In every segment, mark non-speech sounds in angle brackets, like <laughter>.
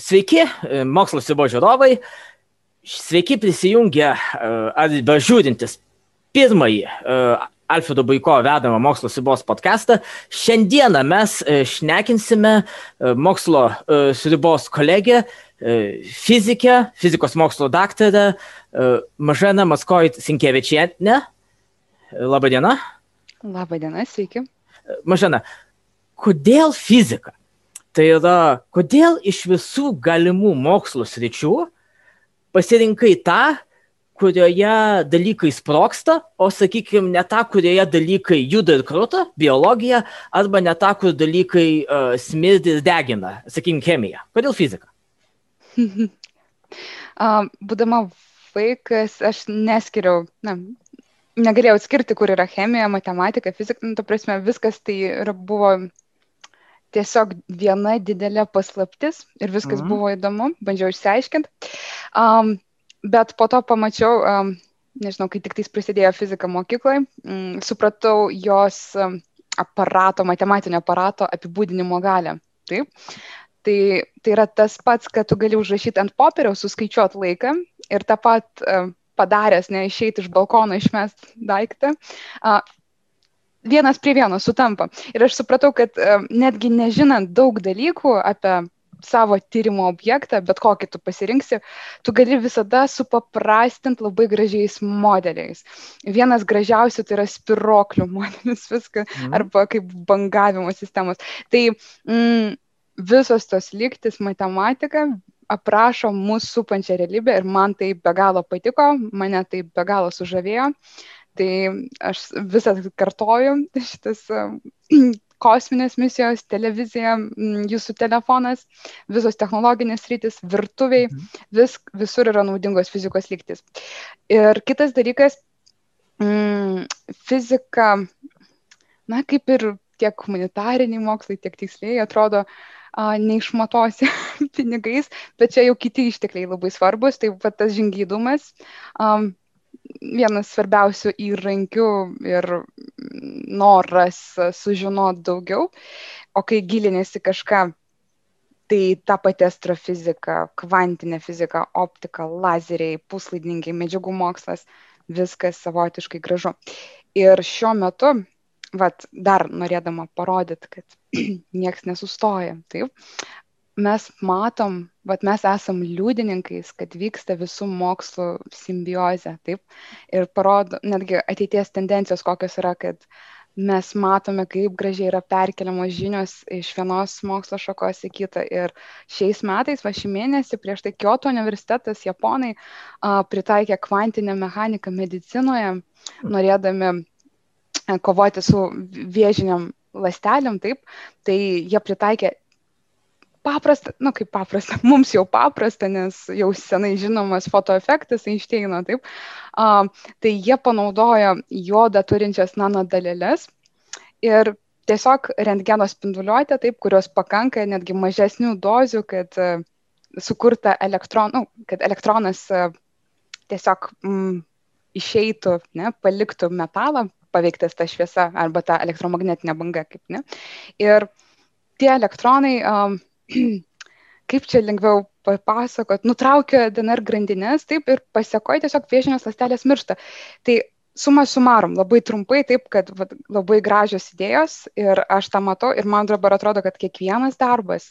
Sveiki, mokslo sibo žiūrovai. Sveiki prisijungę arba žiūrintis pirmąjį Alfredo Baiko vedamą mokslo sibos podcastą. Šiandieną mes šnekinsime mokslo sibos kolegę, fizikę, fizikos mokslo daktarę Mažaną Maskojit Sinkievičienę. Labadiena. Labadiena, sveiki. Mažana, kodėl fizika? Tai yra, kodėl iš visų galimų mokslo sričių pasirinkai tą, kurioje dalykai sproksta, o sakykime, ne tą, kurioje dalykai juda ir kruta, biologija, arba ne tą, kur dalykai uh, smirdi ir degina, sakykime, chemija. Kodėl fizika? <laughs> Būdama vaikas, aš neskiriau, na, negalėjau atskirti, kur yra chemija, matematika, fizika, nu, ta prasme, viskas tai buvo tiesiog viena didelė paslaptis ir viskas mhm. buvo įdomu, bandžiau išsiaiškinti. Um, bet po to pamačiau, um, nežinau, kai tik tais prasidėjo fizika mokykloje, um, supratau jos um, aparato, matematinio aparato apibūdinimo galę. Taip. Tai, tai yra tas pats, kad tu gali užrašyti ant popieriaus, suskaičiuoti laiką ir tą pat um, padaręs, ne išeiti iš balkono, išmest daiktą, uh, vienas prie vieno sutampa. Ir aš supratau, kad uh, netgi nežinant daug dalykų apie savo tyrimo objektą, bet kokį tu pasirinksi, tu gali visada supaprastinti labai gražiais modeliais. Vienas gražiausių tai yra spiroklių modelis, viską, mm. arba kaip bangavimo sistemos. Tai mm, visos tos lygtis matematika aprašo mūsų supančią realybę ir man tai be galo patiko, mane tai be galo sužavėjo. Tai aš visą kartoju, <laughs> šitas <clears throat> kosminės misijos, televizija, jūsų telefonas, visos technologinės rytis, virtuviai, mhm. vis, visur yra naudingos fizikos lygtis. Ir kitas dalykas, mm, fizika, na, kaip ir tiek humanitariniai mokslai, tiek tiksliai atrodo, a, neišmatosi <laughs> pinigais, bet čia jau kiti ištekliai labai svarbus, tai va tas žingeidumas. Um, vienas svarbiausių įrankių ir noras sužinoti daugiau, o kai gilinėsi kažką, tai ta pati astrofizika, kvantinė fizika, optika, lazeriai, puslaidininkiai, medžiagų mokslas, viskas savotiškai gražu. Ir šiuo metu, vat, dar norėdama parodyti, kad <clears throat> nieks nesustoja, taip, mes matom, vat mes esam liudininkais, kad vyksta visų mokslų simbiozė, taip, ir parodo netgi ateities tendencijos, kokios yra, kad mes matome, kaip gražiai yra perkeliamos žinios iš vienos mokslo šakos į kitą. Ir šiais metais, va šį mėnesį, prieš tai Kyoto universitetas, Japonai, a, pritaikė kvantinę mechaniką medicinoje, norėdami kovoti su vėžiniam lastelėm, taip, tai jie pritaikė paprasta, na nu, kaip paprasta, <laughs> mums jau paprasta, nes jau senai žinomas fotoefektas Einšteino, taip, a, tai jie panaudojo jodą turinčias nanodalelės ir tiesiog rentgeno spinduliuotę, taip, kurios pakanka netgi mažesnių dozių, kad a, sukurta elektronų, nu, kad elektronas a, tiesiog mm, išeitų, ne, paliktų metalą, paveiktas ta šviesa arba ta elektromagnetinė banga, kaip ne. Ir tie elektronai um, <clears throat> kaip čia lengviau papasakot, nutraukia DNR grandinės, taip, ir pasiekoja tiesiog vėžinės lastelės miršta. Tai suma sumarum, labai trumpai, taip, kad va, labai gražios idėjos ir aš tą matau ir man dabar atrodo, kad kiekvienas darbas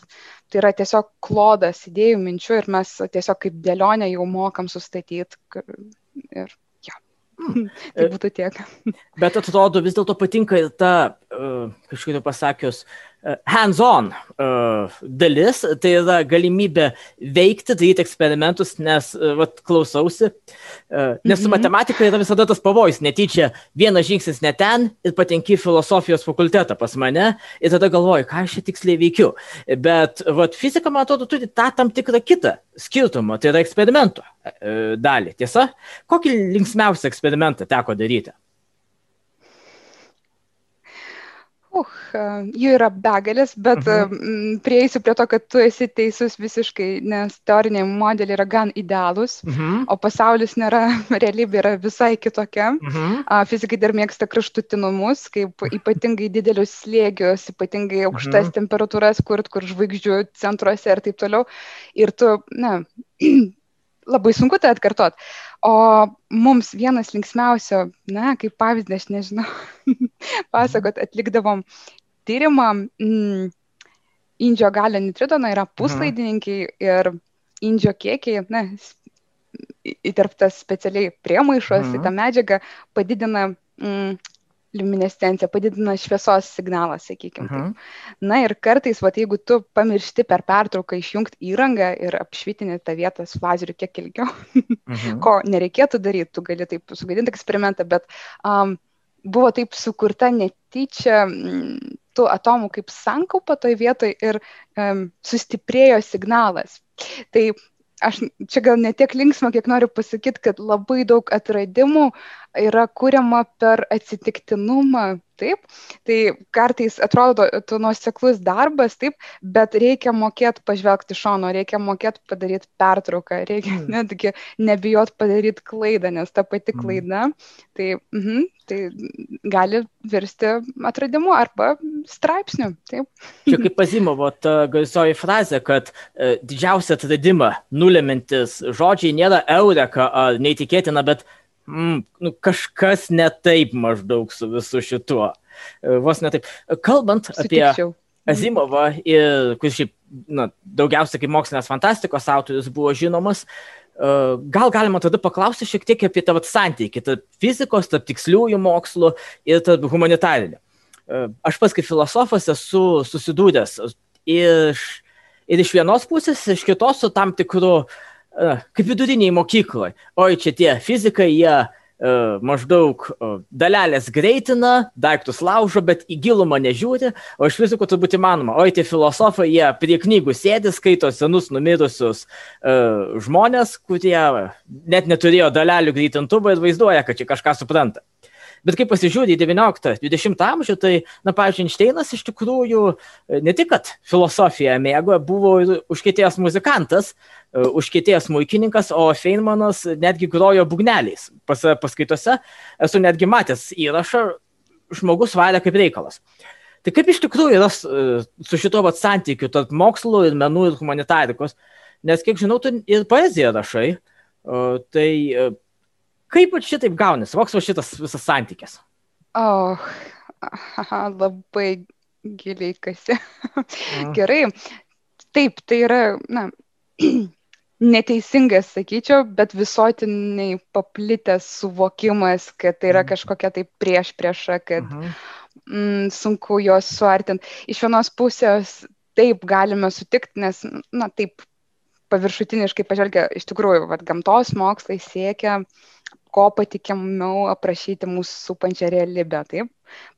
tai yra tiesiog klodas idėjų, minčių ir mes tiesiog kaip dėlionę jau mokam sustatyti. Ir Hmm. tai būtų tiek. Bet atrodo, vis dėlto patinka ir ta, kažkaip pasakius, uh, hands-on uh, dalis, tai yra galimybė veikti, daryti eksperimentus, nes, uh, vat, klausausi, nes su -hmm. matematika yra visada tas pavojus, netyčia vienas žingsnis ne ten ir patenki filosofijos fakultetą pas mane ir tada galvoju, ką aš čia tiksliai veikiu. Bet vat, fizika, man atrodo, turi tą tam tikrą kitą skirtumą, tai yra eksperimento dalį, tiesa? Kokį linksmiausią eksperimentą teko daryti? Uh, jų yra begalės, bet mhm. uh, prieisiu prie to, kad tu esi teisus visiškai, nes teoriniai modeliai yra gan idealūs, mhm. o pasaulis nėra, <laughs> realybė yra visai kitokia. Mhm. Uh, fizikai dar mėgsta kraštutinumus, kaip <laughs> ypatingai didelius slėgius, ypatingai aukštas mhm. temperatūras, kur, kur žvaigždžių centruose ir taip toliau. Ir tu, na, <clears throat> labai sunku tai atkartot. O mums vienas linksmiausio, na, kaip pavyzdį, aš nežinau, <laughs> pasakot, atlikdavom tyrimą, mm, indžio galio nitridono yra puslaidininkiai ir indžio kiekiai, na, įterptas specialiai priemaišos į tą medžiagą padidina mm, liuminescencija, padidina šviesos signalą, sakykime. Uh -huh. Na ir kartais, va, jeigu tu pamiršti per pertrauką išjungti įrangą ir apšvitinti tą vietą su lazeriu kiek ilgiau, uh <laughs> -huh. ko nereikėtų daryti, tu gali taip sugadinti eksperimentą, bet um, buvo taip sukurta netyčia m, tų atomų kaip sankaupa toj vietoj ir um, sustiprėjo signalas. Tai aš čia gal ne tiek linksma, kiek noriu pasakyti, kad labai daug atradimų yra kuriama per atsitiktinumą, taip, tai kartais atrodo tu nuoseklus darbas, taip, bet reikia mokėti pažvelgti šono, reikia mokėti padaryti pertrauką, reikia mm. netgi nebijot padaryti klaidą, nes ta pati mm. klaida, tai, mhm, tai gali virsti atradimu arba straipsniu. Taip. Čia kaip Pazimovo ta gaisoji frazė, kad e, didžiausia atradimą nulemintis žodžiai nėra eureka ar neįtikėtina, bet mm, nu, kažkas ne taip maždaug su visu šituo. E, vos ne taip. Kalbant Sutikčiau. apie Azimovą, ir, kuris šiaip na, daugiausia kaip mokslinės fantastikos autorius buvo žinomas, e, gal galima tada paklausti šiek tiek apie tą santykį tarp fizikos, tarp tiksliųjų mokslų ir tarp humanitarinio. E, aš pats kaip filosofas esu susidūręs iš, ir iš vienos pusės, iš kitos su tam tikru uh, kaip viduriniai mokykloje. Oi, čia tie fizikai, jie uh, maždaug uh, dalelės greitina, daiktus laužo, bet į gilumą nežiūri, o iš fizikų turbūt įmanoma. Oi, tie filosofai, jie prie knygų sėdi, skaito senus numirusius uh, žmonės, kurie net neturėjo dalelių greitintuvą ir vaizduoja, kad čia kažką supranta. Bet kai pasižiūrė į 19-20 amžių, tai, na, pavyzdžiui, Einšteinas iš tikrųjų e, ne tik, kad filosofiją mėgo, buvo ir užkėtėjęs muzikantas, e, užkėtėjęs muikininkas, o Feynmanas netgi grojo bugneliais. Pas, paskaitose esu netgi matęs įrašą, žmogus valia kaip reikalas. Tai kaip iš tikrųjų yra e, su šito vat santykiu tarp mokslo ir menų ir humanitarikos, nes kiek žinau, tu ir poeziją rašai, tai Kaip šitaip gaunasi, koks va šitas visas santykis? O, oh, aha, labai giliai kasi. Mm. Gerai. Taip, tai yra, na, <clears throat> neteisingas, sakyčiau, bet visuotiniai paplitęs suvokimas, kad tai yra mm. kažkokia tai prieš priešą, kad uh -huh. mm, sunku juos suartinti. Iš vienos pusės taip galime sutikti, nes, na, taip paviršutiniškai pažvelgia, iš tikrųjų, vat, gamtos mokslai siekia ko patikimiau aprašyti mūsų supančią realybę, taip,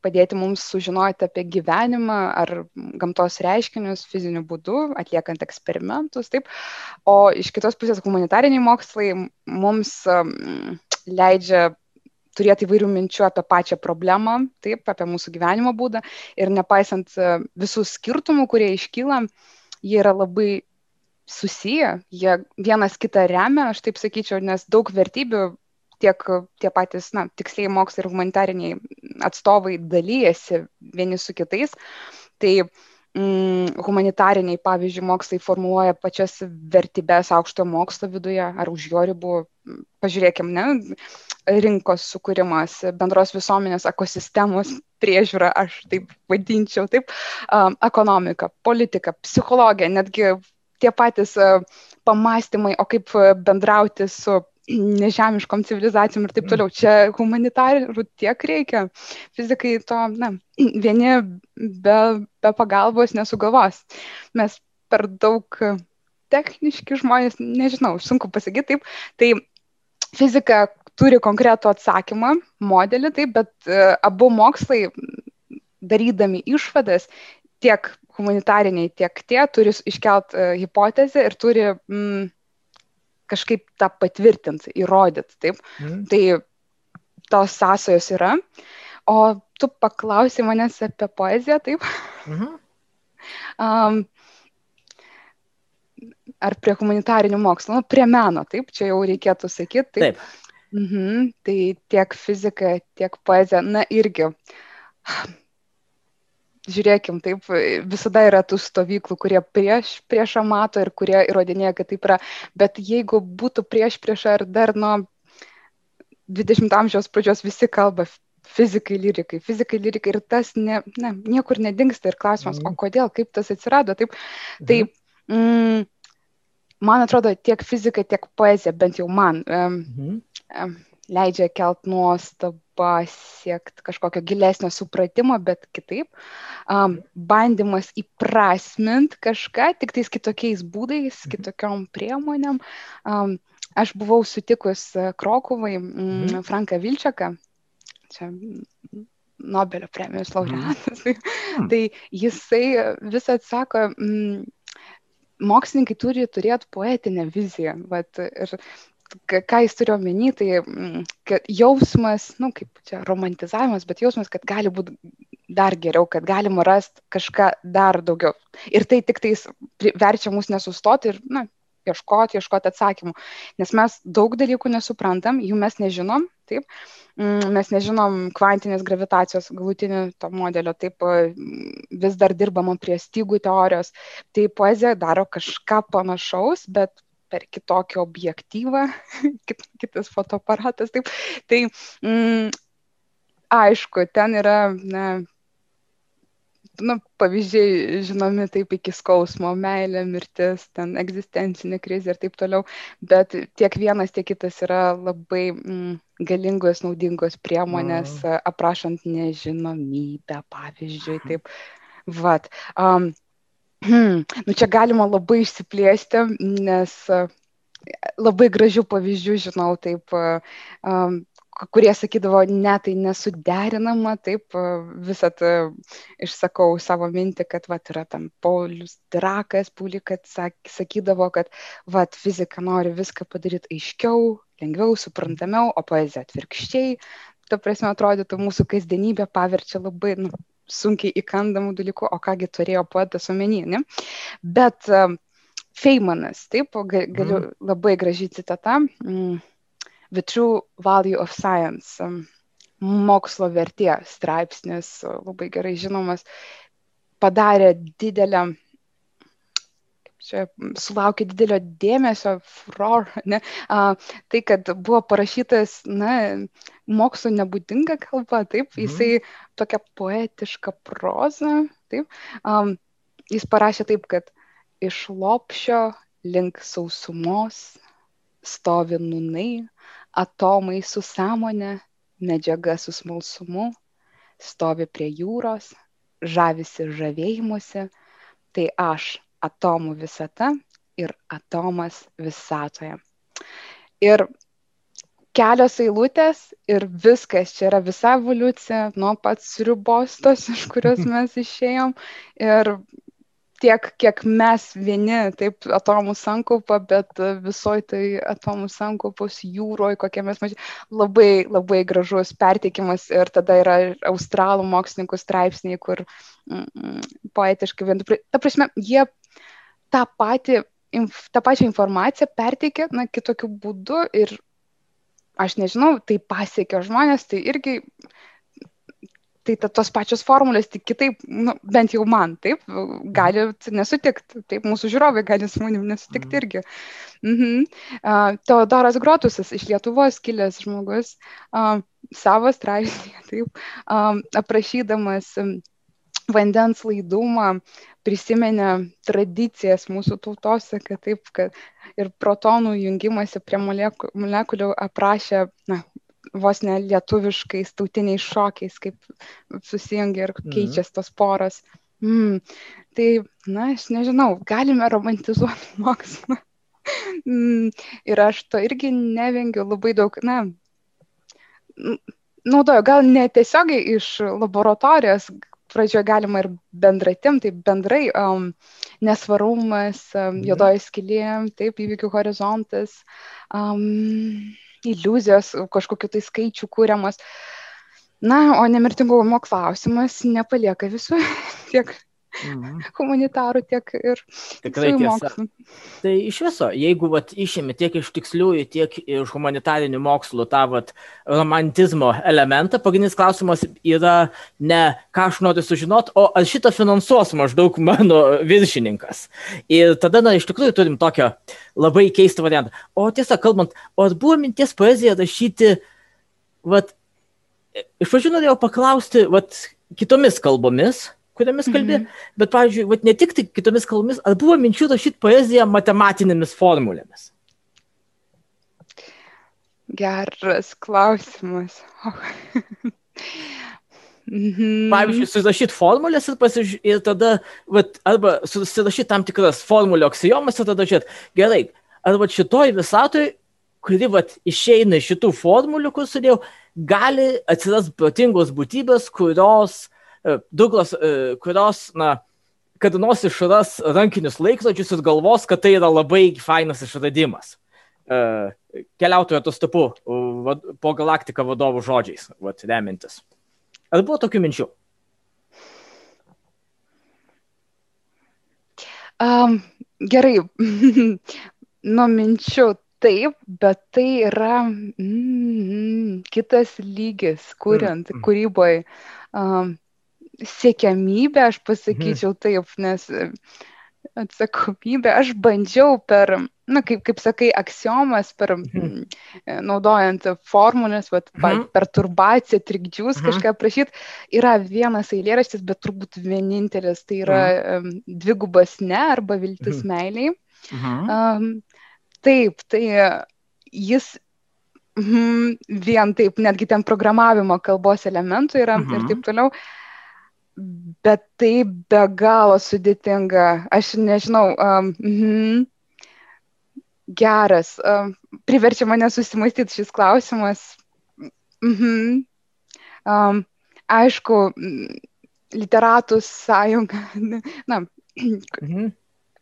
padėti mums sužinoti apie gyvenimą ar gamtos reiškinius fiziniu būdu, atliekant eksperimentus, taip, o iš kitos pusės humanitariniai mokslai mums um, leidžia turėti įvairių minčių apie pačią problemą, taip, apie mūsų gyvenimo būdą. Ir nepaisant uh, visų skirtumų, kurie iškyla, jie yra labai susiję, jie vienas kitą remia, aš taip sakyčiau, nes daug vertybių tiek tie patys, na, tiksliai mokslai ir humanitariniai atstovai dalyjasi vieni su kitais. Tai mm, humanitariniai, pavyzdžiui, mokslai formuoja pačias vertybės aukšto mokslo viduje ar už jo ribų. Pažiūrėkim, ne, rinkos sukūrimas, bendros visuomenės ekosistemos priežiūra, aš taip vadinčiau, taip, um, ekonomika, politika, psichologija, netgi tie patys uh, pamastymai, o kaip bendrauti su nežemiškom civilizacijom ir taip toliau. Čia humanitarų tiek reikia. Fizikai to, na, vieni be, be pagalbos nesugalvos. Mes per daug techniški žmonės, nežinau, sunku pasakyti taip. Tai fizika turi konkretų atsakymą, modelį, taip, bet uh, abu mokslai, darydami išvadas, tiek humanitariniai, tiek tie turi iškelt uh, hipotezę ir turi mm, kažkaip tą patvirtinti, įrodyti. Taip. Mm. Tai tos sąsajos yra. O tu paklausai manęs apie poeziją, taip? Mhm. Um, ar prie humanitarinių mokslų, nu, prie meno, taip, čia jau reikėtų sakyti. Taip. taip. Mhm, tai tiek fizika, tiek poezija, na irgi. Žiūrėkim, taip, visada yra tų stovyklų, kurie prieš priešą mato ir kurie įrodinėja, kad taip yra. Bet jeigu būtų prieš priešą ar dar nuo 20 amžiaus pradžios visi kalba fizikai, lyrikai, fizikai, lyrikai ir tas ne, ne, niekur nedingsta ir klausimas, mm. o kodėl, kaip tas atsirado. Taip, mm. tai mm, man atrodo, tiek fizika, tiek poezija, bent jau man, um, mm. Leidžia kelt nuostabą, siekti kažkokio gilesnio supratimo, bet kitaip. Um, bandymas įprasmint kažką, tik tais kitokiais būdais, mm. kitokiom priemonėm. Um, aš buvau sutikus Krokovai mm, Franką Vilčiaką, čia Nobelio premijos laureatas. Mm. tai jisai vis atsako, mm, mokslininkai turi turėti poetinę viziją. Vat, ir ką jis turi omeny, tai mm, jausmas, na, nu, kaip čia romantizavimas, bet jausmas, kad gali būti dar geriau, kad galima rasti kažką dar daugiau. Ir tai tik tais verčia mus nesustoti ir, na, ieškoti, ieškoti atsakymų. Nes mes daug dalykų nesuprantam, jų mes nežinom, taip, mm, mes nežinom kvantinės gravitacijos galutinio to modelio, taip vis dar dirbama prie stygų teorijos. Tai poezija daro kažką panašaus, bet per kitokį objektyvą, <laughs> kit, kitas fotoaparatas. Taip. Tai mm, aišku, ten yra na, nu, pavyzdžiai žinomi taip iki skausmo, meilė, mirtis, ten egzistencinė krizė ir taip toliau, bet tiek vienas, tiek kitas yra labai mm, galingos, naudingos priemonės, mm. aprašant nežinomybę, pavyzdžiui, taip. Vat. Um, nu čia galima labai išsiplėsti, nes labai gražių pavyzdžių žinau, taip, um, kurie sakydavo, ne, tai nesuderinama, taip, visat išsakau savo mintį, kad, va, yra tam Paulius Drakas, Pulikat sakydavo, kad, va, fizika nori viską padaryti aiškiau, lengviau, suprantamiau, o poezija atvirkščiai, ta prasme, atrodytų, mūsų kasdienybė paverčia labai, nu, sunkiai įkandamų dalykų, o kągi turėjo poetas omeny, ne? Bet uh, Feimanas, taip, galiu mm. labai gražiai citata. Mm, The True Value of Science, um, mokslo vertė straipsnis, labai gerai žinomas, padarė didelę, čia sulaukė didelio dėmesio, furor, ne, a, tai, kad buvo parašytas, na, mokslo nebūdinga kalba, taip, mhm. jisai tokia poetiška proza, taip, a, jis parašė taip, kad iš lopšio link sausumos stovi nunai, atomai su sąmonė, medžiaga su smalsumu, stovi prie jūros, žavisi žavėjimuose, tai aš atomų visata ir atomas visatoje. Ir kelios eilutės ir viskas, čia yra visa evoliucija nuo pats ribos tos, iš kurios <laughs> mes išėjom. Ir tiek, kiek mes vieni, taip, atomų sankaupa, bet visoji tai atomų sankaupos jūroje, kokie mes maži, labai, labai gražus perteikimas ir tada yra australų mokslininkų straipsniai, kur mm, mm poetiškai, vien, ta prasme, jie tą, patį, tą pačią informaciją perteikia, na, kitokiu būdu ir aš nežinau, tai pasiekia žmonės, tai irgi tai ta, tos pačios formulės, tik kitaip, nu, bent jau man, taip, gali nesutikti, taip, mūsų žiūrovai gali su manim nesutikti mhm. irgi. Mhm. Uh, Teodoras Grotusas iš Lietuvos kilęs žmogus uh, savo straipsnėje, taip, uh, aprašydamas um, vandens laidumą, prisimenė tradicijas mūsų tautose, kad taip, kad ir protonų jungimasi prie molekulių aprašė, na, vos ne lietuviškais tautiniais šokiais, kaip susijungia ir mhm. keičiasi tos poros. Mm. Tai, na, aš nežinau, galime romantizuoti <laughs> mokslą. mm. Ir aš to irgi nevengiu labai daug, na, naudoju, gal ne tiesiogiai iš laboratorijos, pradžioje galima ir bendratim, tai bendrai um, nesvarumas, um, juodoji skilė, taip, įvykių horizontas. Um, iliuzijos, kažkokiu tai skaičių kūriamas. Na, o nemirtingumo klausimas nepalieka visų <laughs> tiek Mhm. humanitarų, tiek ir tikrai mokslų. Tai iš viso, jeigu vat, išėmė tiek iš tiksliųjų, tiek iš humanitarinių mokslų tą vat, romantizmo elementą, pagrindinis klausimas yra ne ką aš noriu sužinoti, o ar šitą finansuos maždaug mano viršininkas. Ir tada, na, iš tikrųjų turim tokią labai keistą variantą. O tiesą kalbant, o ar buvo minties poeziją rašyti, vat, iš pradžių norėjau paklausti, vat, kitomis kalbomis, kuriomis kalbė, mm -hmm. bet, pavyzdžiui, vat, ne tik tai kitomis kalbomis, ar buvo minčių rašyti poeziją matematinėmis formulėmis? Geras klausimas. mhm. Pavyzdžiui, susirašyti formulės ir, pasiž... ir tada, vat, arba susirašyti tam tikras formulio aksijomas ir tada žiūrėti, gerai, arba šitoj visatoj, kuri vat, išeina iš šitų formulių, kur sudėjau, gali atsirasti protingos būtybės, kurios E, Douglas, e, kurios, na, kada nors išras rankinius laikrodžius ir galvos, kad tai yra labai fainas išradimas. E, keliautojo atostopu po galaktiką vadovų žodžiais, vat, remintis. Ar buvo tokių minčių? Um, gerai, <laughs> nuo minčių taip, bet tai yra mm, kitas lygis, kuriant, mm. kūryboje. Um, siekiamybė, aš pasakyčiau mhm. taip, nes e, atsakomybė, aš bandžiau per, na, kaip, kaip sakai, aksiomas, per, mhm. E, naudojant formulės, vat, mhm. perturbaciją, trikdžius, mhm. kažką prašyti, yra vienas eilėraštis, bet turbūt vienintelis, tai yra mhm. dvigubas ne arba viltis mhm. meiliai. Mhm. Um, taip, tai jis mm, vien taip, netgi ten programavimo kalbos elementų yra mhm. ir taip toliau. Uh, bet tai be galo sudėtinga. Aš nežinau, um, mm, geras, um, priverčia mane susimastyti šis klausimas. -hmm. um, aišku, literatų sąjunga, <laughs> na, mhm.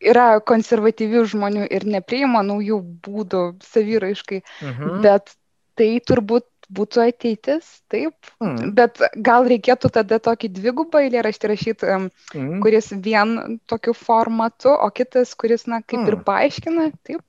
yra konservatyvių žmonių ir nepriima naujų būdų saviraiškai, mhm. bet tai turbūt būtų ateitis, taip. Mm. Bet gal reikėtų tada tokį dvigubą eilėraštį rašyti, mm. kuris vien tokiu formatu, o kitas, kuris, na, kaip mm. ir paaiškina, taip.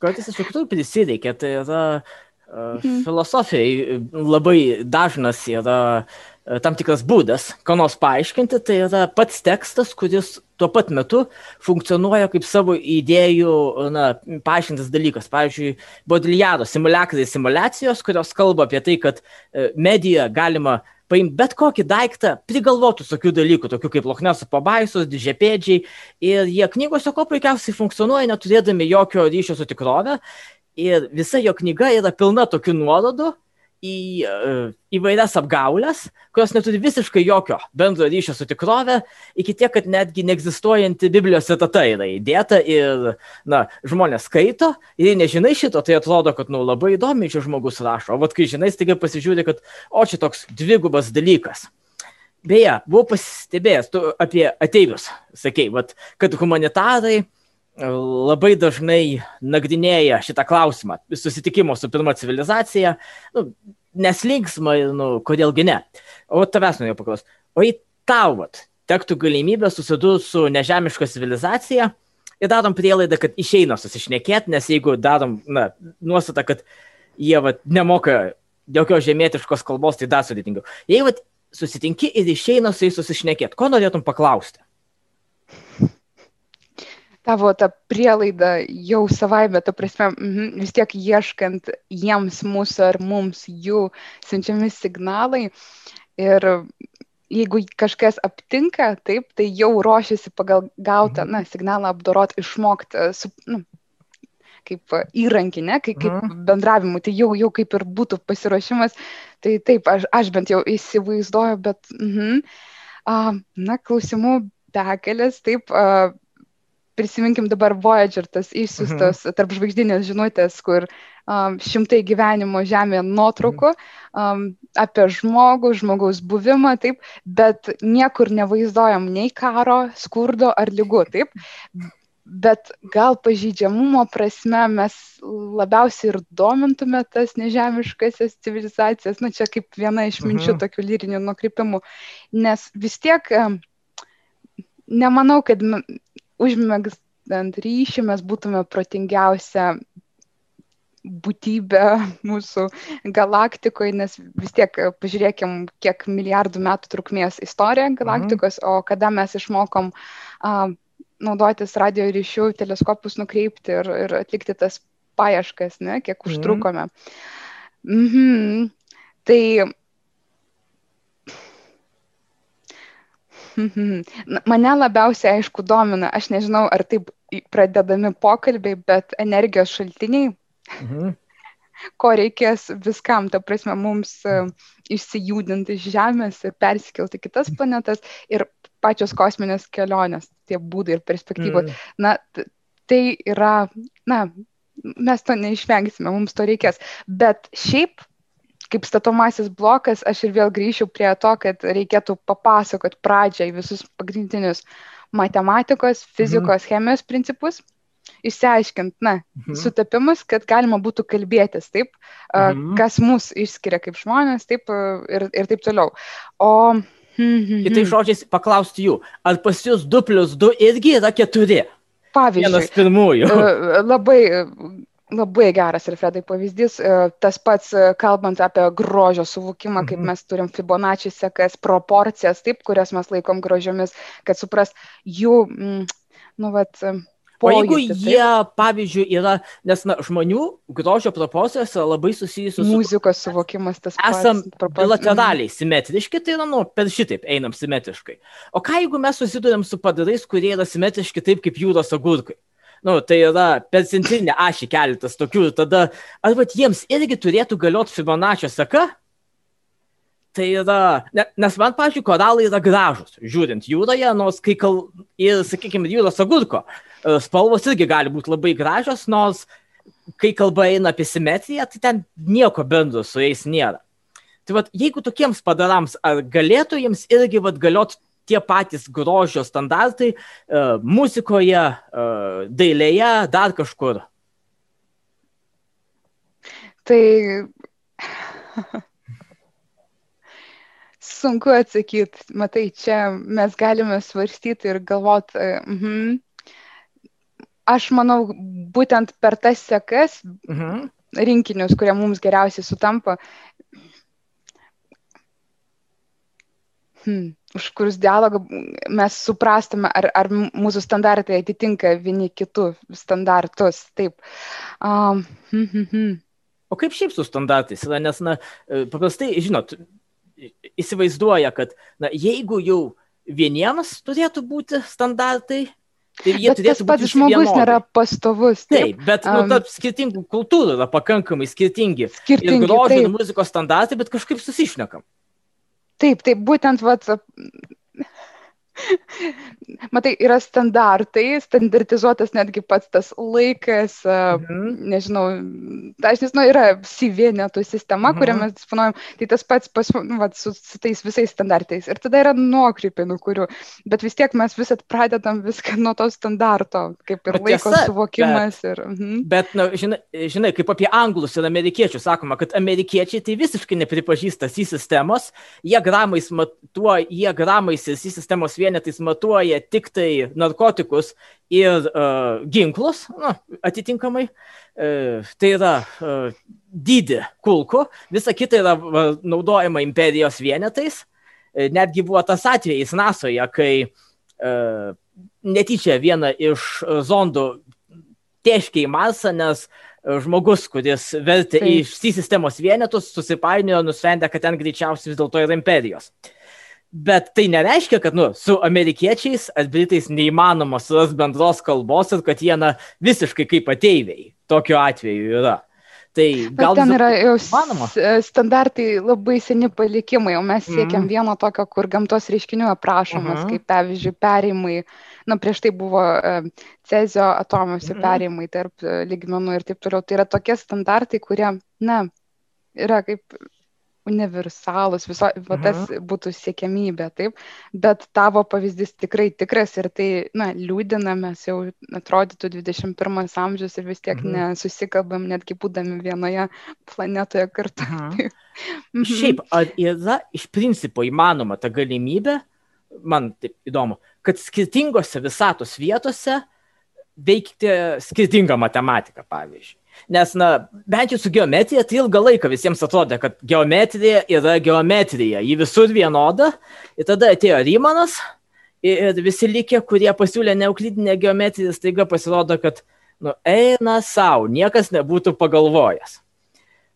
Kartais iš tikrųjų prisireikia, tai yra uh, mm. filosofijai labai dažnas yra uh, tam tikras būdas, ką nors paaiškinti, tai yra pats tekstas, kuris tuo pat metu funkcionuoja kaip savo idėjų na, paaiškintas dalykas. Pavyzdžiui, Bodiliaro simulakrai simulacijos, kurios kalba apie tai, kad e, mediją galima paimti bet kokį daiktą, prigalvotų tokių dalykų, tokių kaip Lochneso pabaisos, didžiapėdžiai, ir jie knygose ko puikiausiai funkcionuoja, neturėdami jokio ryšio su tikrove, ir visa jo knyga yra pilna tokių nuorodų, į e, įvairias apgaulės, kurios neturi visiškai jokio bendro ryšio su tikrove, iki tiek, kad netgi neegzistuojanti Biblijos citata yra įdėta ir, na, žmonės skaito ir jei nežinai šito, tai atrodo, kad, nu, labai įdomiai čia žmogus rašo, o vad kai žinai, staiga pasižiūri, kad, o čia toks dvigubas dalykas. Beje, buvau pasistebėjęs, tu apie ateivius, sakei, vat, kad humanitarai, labai dažnai nagrinėja šitą klausimą susitikimo su pirma civilizacija, nu, neslinksma, nu, kodėlgi ne. O tavęs norėjau paklausti, o į tau vat, tektų galimybė susidurti su nežemiška civilizacija ir darom prielaidą, kad išeina susišnekėti, nes jeigu darom na, nuostatą, kad jie vat, nemoka jokios žemėtiškos kalbos, tai dar sudėtingiau. Jei vat, susitinki ir išeina su jais susišnekėti, ko norėtum paklausti? Tavo ta prielaida jau savaime, ta prasme, mm, vis tiek ieškant jiems mūsų ar mums jų siunčiami signalai. Ir jeigu kažkas aptinka, taip, tai jau ruošiasi pagal gautą mhm. na, signalą apdorot, išmokti, su, nu, kaip įrankį, ne, kaip, kaip mhm. bendravimu, tai jau, jau kaip ir būtų pasiruošimas. Tai taip, aš, aš bent jau įsivaizduoju, bet, mhm. uh, na, klausimų begalės, taip, uh, prisiminkim dabar Voyager, tas išsiustas mhm. tarp žvaigždinės žinutės, kur um, šimtai gyvenimo Žemėje nuotraukų um, apie žmogų, žmogaus buvimą, taip, bet niekur nevaizduojam nei karo, skurdo ar lygų, taip. bet gal pažydžiamumo prasme mes labiausiai ir domintume tas nežemiškasias civilizacijas, na čia kaip viena iš minčių mhm. tokių lyrinių nukrypimų, nes vis tiek nemanau, kad užmėgstant ryšį mes būtume protingiausia būtybė <laughs> mūsų galaktikoje, nes vis tiek pažiūrėkim, kiek milijardų metų trukmės istorija mhm. galaktikos, mhm. o kada mes išmokom uh, naudotis radio ryšių, teleskopus nukreipti ir, ir atlikti tas paieškas, ne, kiek mhm. užtrukome. Mm. Mhm. Tai Mane labiausiai, aišku, domina, aš nežinau, ar taip pradedami pokalbiai, bet energijos šaltiniai, mhm. ko reikės viskam, ta prasme, mums uh, išsijudinti iš Žemės ir persikelti kitas planetas ir pačios kosminės kelionės, tie būdai ir perspektyvos. Mm. Na, tai yra, na, mes to neišvengsime, mums to reikės. Bet šiaip, kaip statomasis blokas, aš ir vėl grįšiu prie to, kad reikėtų papasakot pradžiai visus pagrindinius matematikos, fizikos, mm. chemijos principus išsiaiškint, na, mhm. sutapimus, kad galima būtų kalbėtis, taip, mhm. kas mus išskiria kaip žmonės, taip ir, ir taip toliau. O Mhm. Kitai žodžiais paklausti jų, ar pas jūs 2 plus 2 irgi yra 4? Pavyzdžiui. Vienas pirmųjų. Labai, labai geras, Alfredai, pavyzdys. E, tas pats, e, kalbant apie grožio suvokimą, kaip mhm. mes turim Fibonacci sekas, proporcijas, taip, kurias mes laikom grožiomis, kad supras jų, mm, nu, vat, pojūtį. O jeigu jie, taip? pavyzdžiui, yra, nes na, žmonių grožio proporcijos yra labai susijusios su... Muzikos suvokimas tas pats. Esam bilateraliai mm. simetriški, tai yra, nu, per šitaip einam simetriškai. O ką jeigu mes susidurėm su padarais, kurie yra simetriški taip kaip jūros agurkai? Nu, tai yra per centrinę ašį keletas tokių, tada, ar vat jiems irgi turėtų galioti Fibonaccio seka? Tai yra, ne, nes man, pažiūrėjau, koralai yra gražus, žiūrint jūroje, nors kai kal, ir, sakykime, jūros agurko, E, spalvos irgi gali būti labai gražios, nors kai kalba eina apie simetriją, tai ten nieko bendro su jais nėra. Tai vad, jeigu tokiems padarams, ar galėtų jiems irgi vad galiot tie patys grožio standartai uh, muzikoje, uh, dailėje, dar kažkur? Tai <laughs> sunku atsakyti. Matai, čia mes galime svarstyti ir galvoti, uh, uh -huh, aš manau, būtent per tas sekas, mhm. rinkinius, kurie mums geriausiai sutampa, hmm, užkurs dialogą, mes suprastume, ar, ar mūsų standartai atitinka vieni kitų standartus. Taip. Um, hmm, hmm, hmm. O kaip šiaip su standartais yra, nes, na, paprastai, žinot, įsivaizduoja, kad, na, jeigu jau vieniems turėtų būti standartai, Tai jie bet tas pats žmogus vienodai. nėra pastovus. Taip, taip bet um, nu, tarp skirtingų kultūrų yra pakankamai skirtingi. Skirtingi. Ir grožio ir muzikos standartai, bet kažkaip susišnekam. Taip, taip, būtent, vat, <laughs> Matai, yra standartai, standartizuotas netgi pats tas laikas, mhm. nežinau, aš nežinau, yra sivienetų sistema, mhm. kurią mes disponuojam, tai tas pats pas, nu, va, su, su tais visais standartais. Ir tada yra nuokrypiai, nuo kurių, bet vis tiek mes visat pradedam viską nuo to standarto, kaip ir bet laiko tiesa, suvokimas. Bet, ir, mhm. bet na, žinai, žinai, kaip apie anglus ir amerikiečius sakoma, kad amerikiečiai tai visiškai nepripažįsta į sistemos, jie gramais matuoja, jie gramais į sistemos vienetais matuoja tik tai narkotikus ir uh, ginklus, na, atitinkamai, uh, tai yra uh, dydį kulkų, visa kita yra uh, naudojama imperijos vienetais. Uh, netgi buvo tas atvejis NASOje, kai uh, netyčia vieną iš zondų teškė į Marsą, nes žmogus, kuris vertė į šį sistemos vienetus, susipainiojo, nusprendė, kad ten greičiausiai vis dėlto yra imperijos. Uh, Bet tai nereiškia, kad nu, su amerikiečiais ar britais neįmanoma suras bendros kalbos ir kad jie na, visiškai kaip ateiviai tokiu atveju yra. Tai gal Bet ten yra manoma. standartai labai seni palikimai, o mes siekiam mm. vieno tokio, kur gamtos reiškinių aprašomas, mm -hmm. kaip pavyzdžiui, perimai, na prieš tai buvo cezio atomuose mm -hmm. perimai tarp ligmenų ir taip toliau. Tai yra tokie standartai, kurie, na, yra kaip universalus, viso, va, tas mhm. būtų siekiamybė, taip, bet tavo pavyzdys tikrai tikras ir tai, na, liūdina, mes jau atrodytų 21 amžius ir vis tiek mhm. nesusikalbam, netgi būdami vienoje planetoje kartu. Mhm. <laughs> mhm. Šiaip, ar yra iš principo įmanoma ta galimybė, man taip įdomu, kad skirtingose visatos vietose veikti skirtingą matematiką, pavyzdžiui. Nes, na, bent jau su geometrija, tai ilgą laiką visiems atrodė, kad geometrija yra geometrija, ji visur vienoda. Ir tada atėjo Rymanas. Ir visi likę, kurie pasiūlė neuklidinę geometriją, staiga pasirodo, kad, nu, eina savo, niekas nebūtų pagalvojęs.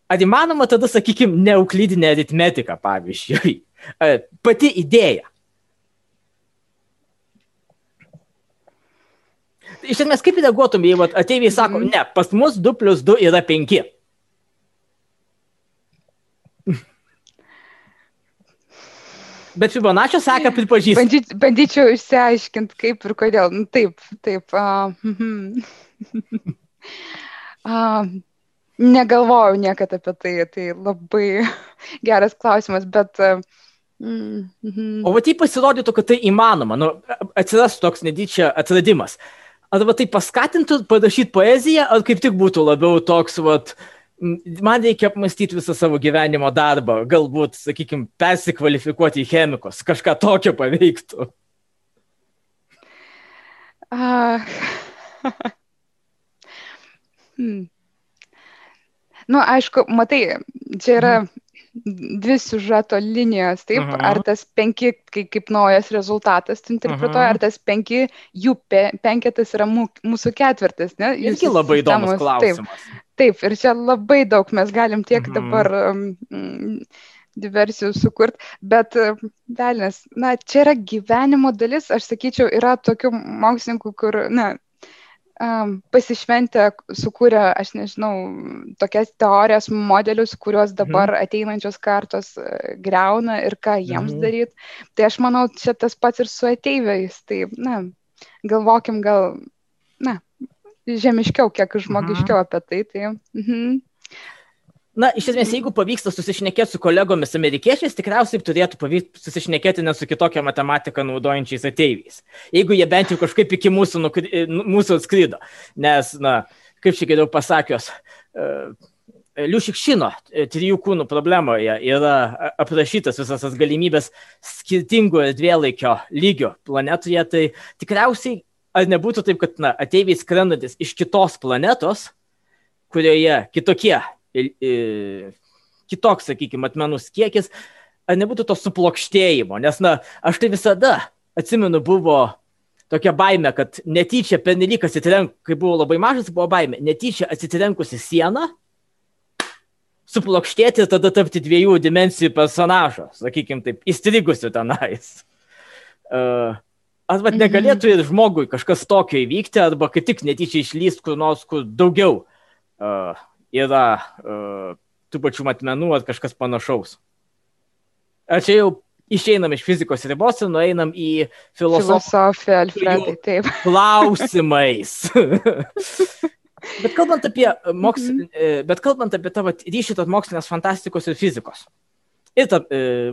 Ar įmanoma tada, sakykime, neuklidinė aritmetika, pavyzdžiui, <laughs> pati idėja iš esmės, kaip reaguotum, jei ateiviai sako, mm. ne, pas mus 2 plus 2 yra 5. <laughs> Bet Fibonaccio seka pripažįsta. Bandy, bandyčiau išsiaiškinti, kaip ir kodėl. Nu, taip, taip. Uh, <laughs> uh, negalvojau niekada apie tai. Tai labai <laughs> geras klausimas, bet uh, Mm -hmm. O va tai pasirodytų, kad tai įmanoma, nu, atsirastų toks nedyčia atradimas arba tai paskatintų parašyti poeziją, ar kaip tik būtų labiau toks, vat, man reikia apmastyti visą savo gyvenimo darbą, galbūt, sakykime, persikvalifikuoti į chemikus, kažką tokio paveiktų. Uh. <laughs> hmm. Nu, aišku, matai, čia yra mhm dvi siužeto linijos, taip, -huh. ar tas penki kaip, kaip naujas rezultatas tu interpretuoji, ar tas penki, jų pe, penketas yra mū, mūsų ketvirtas, ne? Jūs Irgi labai įdomus klausimas. Taip, taip, ir čia labai daug mes galim tiek uh -huh. dabar um, diversijų sukurti, bet velnės, na, čia yra gyvenimo dalis, aš sakyčiau, yra tokių mokslininkų, kur, na, um, pasišventę sukūrė, aš nežinau, tokias teorijas, modelius, kuriuos dabar mhm. ateinančios kartos uh, greuna ir ką jiems mhm. daryti. Tai aš manau, čia tas pats ir su ateiviais. Tai, na, galvokim gal, na, žemiškiau, kiek žmogiškiau mhm. apie tai. tai mhm. Na, iš esmės, jeigu pavyksta susišnekėti su kolegomis amerikiečiais, tikriausiai turėtų pavykti susišnekėti ne su kitokią matematiką naudojančiais ateiviais. Jeigu jie bent jau kažkaip iki mūsų, nukri, mūsų atskrido. Nes, na, kaip čia geriau pasakius, uh, Liušikšino e, trijų kūnų problemoje yra aprašytas visas tas galimybės skirtingų erdvėlaikio lygio planetoje, tai tikriausiai ar nebūtų taip, kad na, ateiviai skrendantis iš kitos planetos, kurioje kitokie kitoks, sakykime, atmenų kiekis, ar nebūtų to suplokštėjimo, nes, na, aš tai visada atsimenu, buvo tokia baime, kad netyčia pernelyg atsitrenk, kai buvau labai mažas, buvo baime, netyčia atsitrenkusi sieną, suplokštėti ir tada tapti dviejų dimensijų personažo, sakykime taip, įstrigusiu tenais. Uh, arba mhm. negalėtų ir žmogui kažkas tokio įvykti, arba kaip tik netyčia išlyst kur nors, kur daugiau uh, yra uh, tų pačių matmenų ar kažkas panašaus. Ar čia jau išeinam iš fizikos ribos ir nueinam į filosofiją. Filosofija, Alfredai, taip. <laughs> Klausimais. <laughs> bet, kalbant apie moks... mm -hmm. bet kalbant apie tavo ryšį tarp mokslinės fantastikos ir fizikos. Ir ta,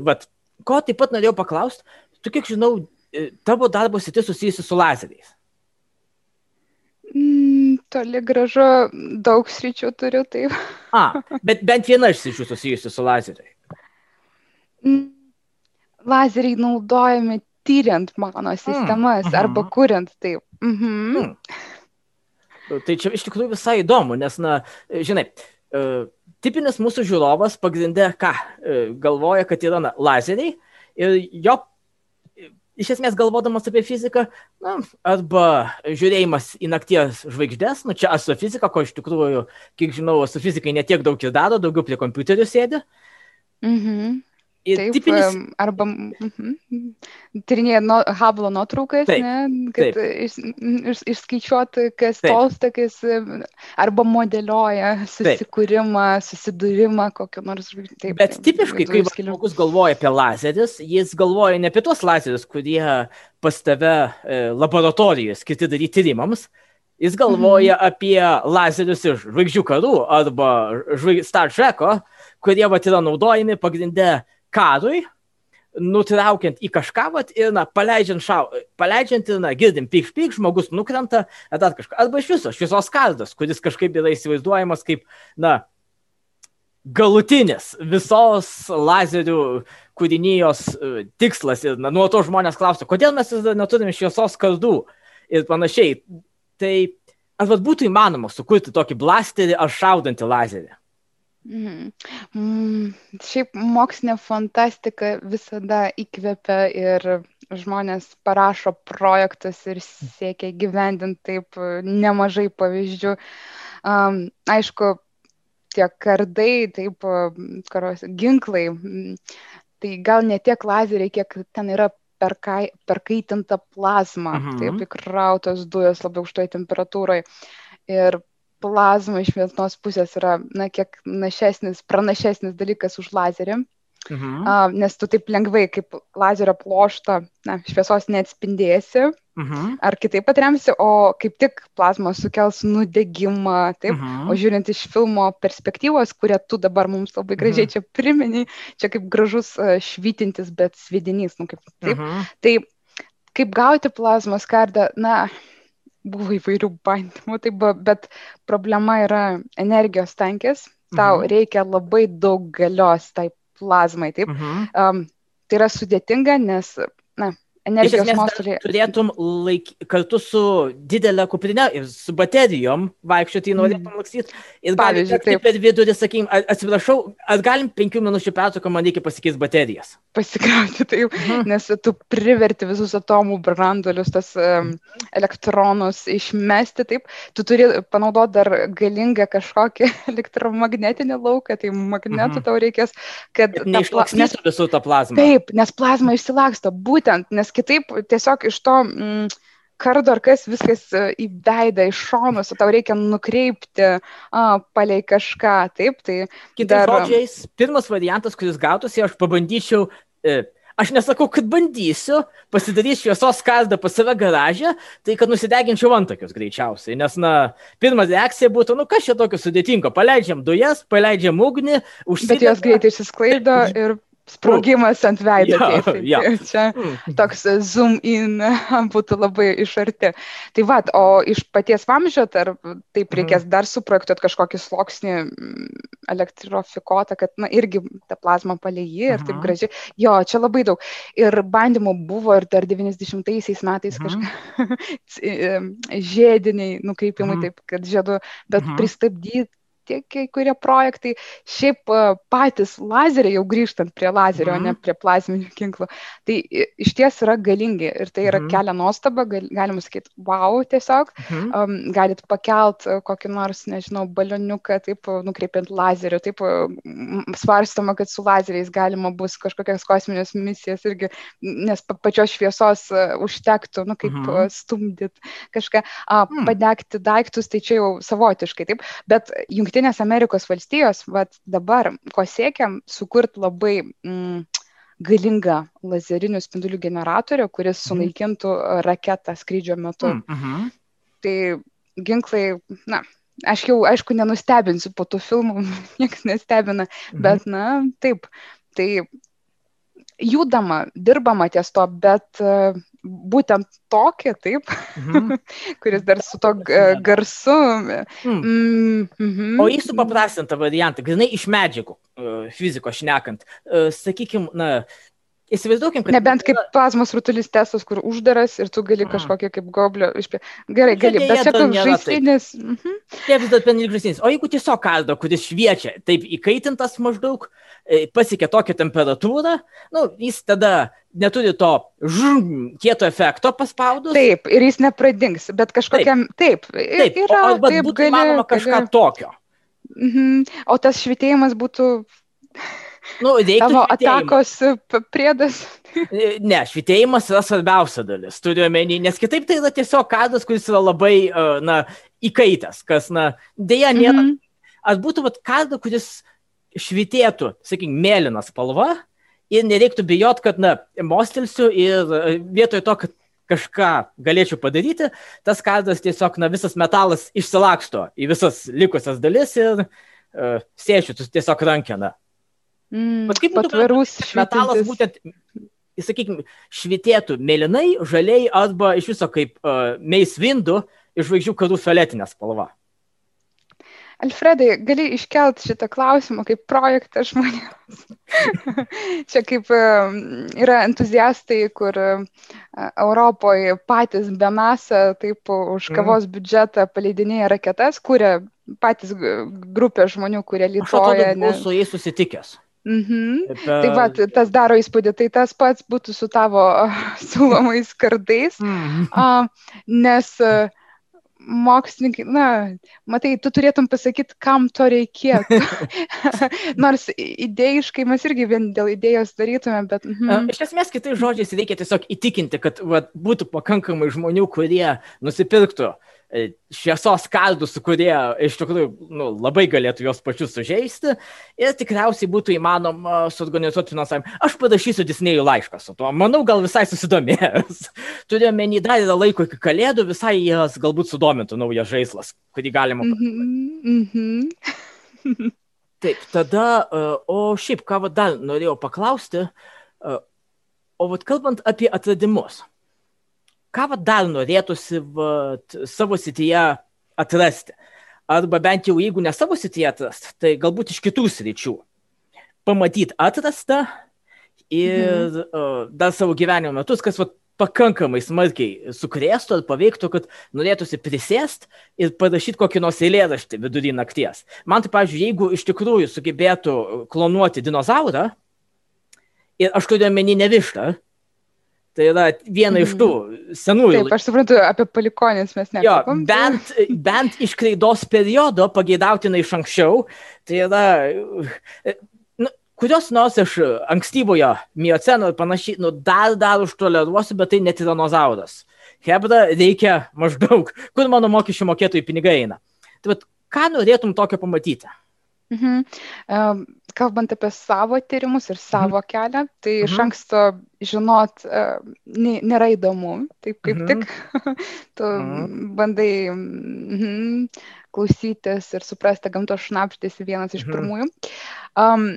vat, ko taip pat norėjau paklausti, tu kiek žinau, tavo darbo sritis susijusi su lazeriais. Mm, toli gražu, daug sričių turiu, taip. A, bet bent viena iš sričių susijusi su lazeriai. Lazeriai naudojami tyriant mano sistemas mm, arba kuriant taip. Mhm. Mm. Tai čia iš tikrųjų visai įdomu, nes, na, žinai, uh, tipinis mūsų žiūrovas pagrindė ką? Uh, galvoja, kad yra na, lazeriai ir jo iš esmės galvodamas apie fiziką, na, arba žiūrėjimas į nakties žvaigždės, nu čia astrofizika, ko iš tikrųjų, kiek žinau, astrofizikai netiek daug ir daro, daugiau prie kompiuterių sėdi. Mhm. Taip, tipinis... arba mhm, tyrinėja no, Hubble nuotraukas, taip, ne, kad iš, iš, išskaičiuoti, kas taip. tolsta, kas arba modeliuoja susikūrimą, taip. susidūrimą kokiu nors. Taip, Bet tipiškai, kai žmogus galvoja apie lazerius, jis galvoja ne apie tuos lazerius, kurie pas tave e, laboratorijoje skirti daryti tyrimams, Jis galvoja mhm. apie lazerius iš žvaigždžių karų arba žvaig... Star Treko, kurie vat yra naudojami pagrindę karui, nutraukiant į kažką, vat, ir, na, paleidžiant, šau, paleidžiant ir, na, girdim, pykš, pykš, žmogus nukrenta, ar dar kažką. Arba iš viso šviesos kardas, kuris kažkaip yra įsivaizduojamas kaip, na, galutinis visos lazerių kūrinijos uh, tikslas. Ir na, nuo to žmonės klausia, kodėl mes vis dar neturime šviesos kardų ir panašiai. Tai ar vat, būtų įmanoma sukurti tokį blasterį ar šaudantį lazerį? Mm. Mm, šiaip mokslinė fantastika visada įkvepia ir žmonės parašo projektus ir siekia gyvendinti taip nemažai pavyzdžių. Um, aišku, tie kardai, taip, karos, ginklai, tai gal ne tiek lazeriai, kiek ten yra perkai, perkaitinta plazma, mhm. taip, įkrautos dujos labai aukštoje temperatūroje. Ir plazma iš vienos pusės yra, na, kiek našesnis, pranašesnis dalykas už lazerį. Mhm. Uh, nes tu taip lengvai kaip lazerio ploštą na, šviesos neatspindėsi mhm. ar kitaip atremsi, o kaip tik plazma sukels nudegimą, taip, mhm. o žiūrint iš filmo perspektyvos, kurią tu dabar mums labai gražiai mhm. čia primeni, čia kaip gražus švytintis, bet svidinys, nu kaip taip. Mhm. Tai kaip gauti plazmos kardą, na, buvo įvairių bandymų, tai buvo, bet problema yra energijos tankis, tau mhm. reikia labai daug galios tai plazmai. Taip? Mhm. Um, tai yra sudėtinga, nes na, energijos nuostoliai. Turėtum laik, kartu su didelė kuprinė ir su baterijom vaikščioti, norėtum mm. lakstyti. Ir pavyzdžiui, taip per vidurį, sakykim, atsiprašau, ar galim penkių minučių pertrauką man reikia pasikeisti baterijas? Pasikrauti, taip, mhm. nes tu priverti visus atomų branduolius, tas um, elektronus išmesti, taip, tu turi panaudoti dar galingą kažkokį <laughs> elektromagnetinį lauką, tai magnetų mhm. tau reikės, kad... Neišlakstytų visų tą plazmą. Taip, nes plazma išsilaksto, būtent, nes nes kitaip tiesiog iš to mm, kardo ar kas viskas e, į veidą, iš šonus, tau reikia nukreipti a, palei kažką, taip, tai... Kitais dar... žodžiais, pirmas variantas, kuris gautųsi, aš pabandyčiau... E, Aš nesakau, kad bandysiu, pasidarysiu šviesos kardą pas save garažę, tai kad nusideginčiau antakius greičiausiai, nes, na, pirma reakcija būtų, nu, kas čia tokio sudėtingo, paleidžiam dujas, paleidžiam ugnį, užsidedam. Bet jos greitai išsisklaido <laughs> ir sprogimas ant veido. Ja, tai, ja. Čia mm. toks zoom in <laughs> būtų labai iš arti. Tai vad, o iš paties vamžio, ar taip mhm. reikės dar suprojektuoti kažkokį sluoksnį mm, elektrofikuotą, kad, na, irgi ta plazma jį ir taip mhm. gražiai. Jo, čia labai daug. Ir bandymų buvo ir dar 90-aisiais metais kažkaip <laughs> žiediniai nukreipimai, taip, kad žiedu, bet pristabdyti tie kai kurie projektai. Šiaip patys lazeriai, jau grįžtant prie lazerio, mm. ne prie plazminių ginklų, tai iš ties yra galingi ir tai yra mm. kelia nuostaba, gal, galima sakyti, wow, tiesiog. Mm. Um, galit pakelt kokį nors, nežinau, balioniuką, taip nukreipiant lazeriu, taip svarstama, kad su lazeriais galima bus kažkokias kosminės misijas irgi, nes pačios šviesos užtektų, nu, kaip mm. stumdyt kažką, a, mm. padegti daiktus, tai čia jau savotiškai, taip, bet jungtinė Junktinės Amerikos valstijos, vat dabar, ko siekiam, sukurti labai mm, galingą lazerinių spindulių generatorių, kuris mhm. sunaikintų raketą skrydžio metu. Mm -hmm. Tai ginklai, na, aš jau, aišku, nenustebinsiu po tų filmų, <laughs> niekas nestebina, mhm. bet, na, taip, tai judama, dirbama ties to, bet uh, būtent tokį, taip, mhm. <laughs> kuris dar su to garsu. Hmm. Mm -hmm. O į supaprastintą variantą, grinai iš medžiagų uh, fizikos šnekant, uh, sakykime, na, Įsivaizduokim, kad... Nebent kaip plazmos rutulys testas, kur uždaras ir tu gali kažkokį kaip goblio išpė... Gerai, gali, bet čia kaip žaislinis. Mhm. Taip, vis dar penelik žaislinis. O jeigu tiesiog kardo, kuris šviečia, taip įkaitintas maždaug, e, pasiekia tokią temperatūrą, nu, jis tada neturi to žum, kieto efekto paspaudus. Taip, ir jis nepradings, bet kažkokiam, taip, taip, taip yra. O, o, taip, gali, manoma kažką gali... tokio. Mhm. O tas švietėjimas būtų Nu, Tavo atakos priedas. Ne, švitėjimas yra svarbiausia dalis, turiu omeny, nes kitaip tai yra tiesiog kadras, kuris yra labai, na, įkaitęs, kas, na, dėja nėra. Mm -hmm. Ar būtų vat kadras, kuris švitėtų, sakykime, mėlyna spalva ir nereiktų bijot, kad, na, mostelsiu ir vietoj to, kad kažką galėčiau padaryti, tas kadras tiesiog, na, visas metalas išsilaksto į visas likusias dalis ir uh, sėčiu tiesiog rankeną Mm, Bet kaip patvarus metalas būtent, sakykime, švitėtų mėlynai, žaliai arba iš viso kaip uh, Mace Windu iš žvaigždžių karų fioletinė spalva. Alfredai, gali iškelt šitą klausimą kaip projektą žmonėms. Čia kaip yra entuziastai, kur Europoje patys be NASA, taip už kavos biudžetą paleidinėja raketas, kuria patys grupė žmonių, kurie lytoja. Aš esu su jais susitikęs. Mhm. Bet... Tai va, tas daro įspūdį, tai tas pats būtų su tavo <laughs> siūlomais kardais, mm. uh, nes uh, mokslininkai, na, matai, tu turėtum pasakyti, kam to reikėtų. <laughs> <laughs> Nors idėjiškai mes irgi vien dėl idėjos darytume, bet... Mm. Iš esmės, kitais žodžiais, reikia tiesiog įtikinti, kad va, būtų pakankamai žmonių, kurie nusipirktų uh, E, šviesos kardus, kurie iš tikrųjų nu, labai galėtų jos pačius sužeisti ir tikriausiai būtų įmanoma suorganizuoti finansavimą. Aš parašysiu Disney'ų laišką su tuo, manau, gal visai susidomės. <laughs> Turėjome menį dar yra laiko iki kalėdų, visai jas galbūt sudomintų naujas žaislas, kurį galima. Mm -hmm. <laughs> Taip, tada, e, o šiaip, ką dar norėjau paklausti, e, o vat kalbant apie atradimus ką va dar norėtųsi vat, savo sityje atrasti. Arba bent jau jeigu ne savo sityje atrasti, tai galbūt iš kitų sričių. Pamatyti atrastą ir mhm. uh, dar savo gyvenimo metus, kas vat, pakankamai smarkiai sukrėstų ar paveiktų, kad norėtųsi prisėsti ir parašyti kokį nors eilėraštį vidury nakties. Man tai, pavyzdžiui, jeigu iš tikrųjų sugebėtų klonuoti dinozaurą, ir aš turiu omeny ne vištą, Tai yra viena iš tų mhm. senųjų. Taip, aš suprantu, apie palikonės mes nekalbame. Bent, bent iš klaidos periodo, pageidautina iš anksčiau, tai yra nu, kurios nors iš ankstyvojo mioceno ir panašiai, nu, dar dar užtoleruosiu, bet tai net tiranozauras. Hebra reikia maždaug, kur mano mokesčių mokėtojų pinigai eina. Tai vat, ką norėtum tokio pamatyti? Mhm. Um, kalbant apie savo tyrimus ir savo mhm. kelią, tai mhm. iš anksto žinot uh, nėra įdomu, taip kaip mhm. tik <laughs> tu mhm. bandai mhm, klausytis ir suprasti gamtos šnapštėsi vienas iš mhm. pirmųjų. Um,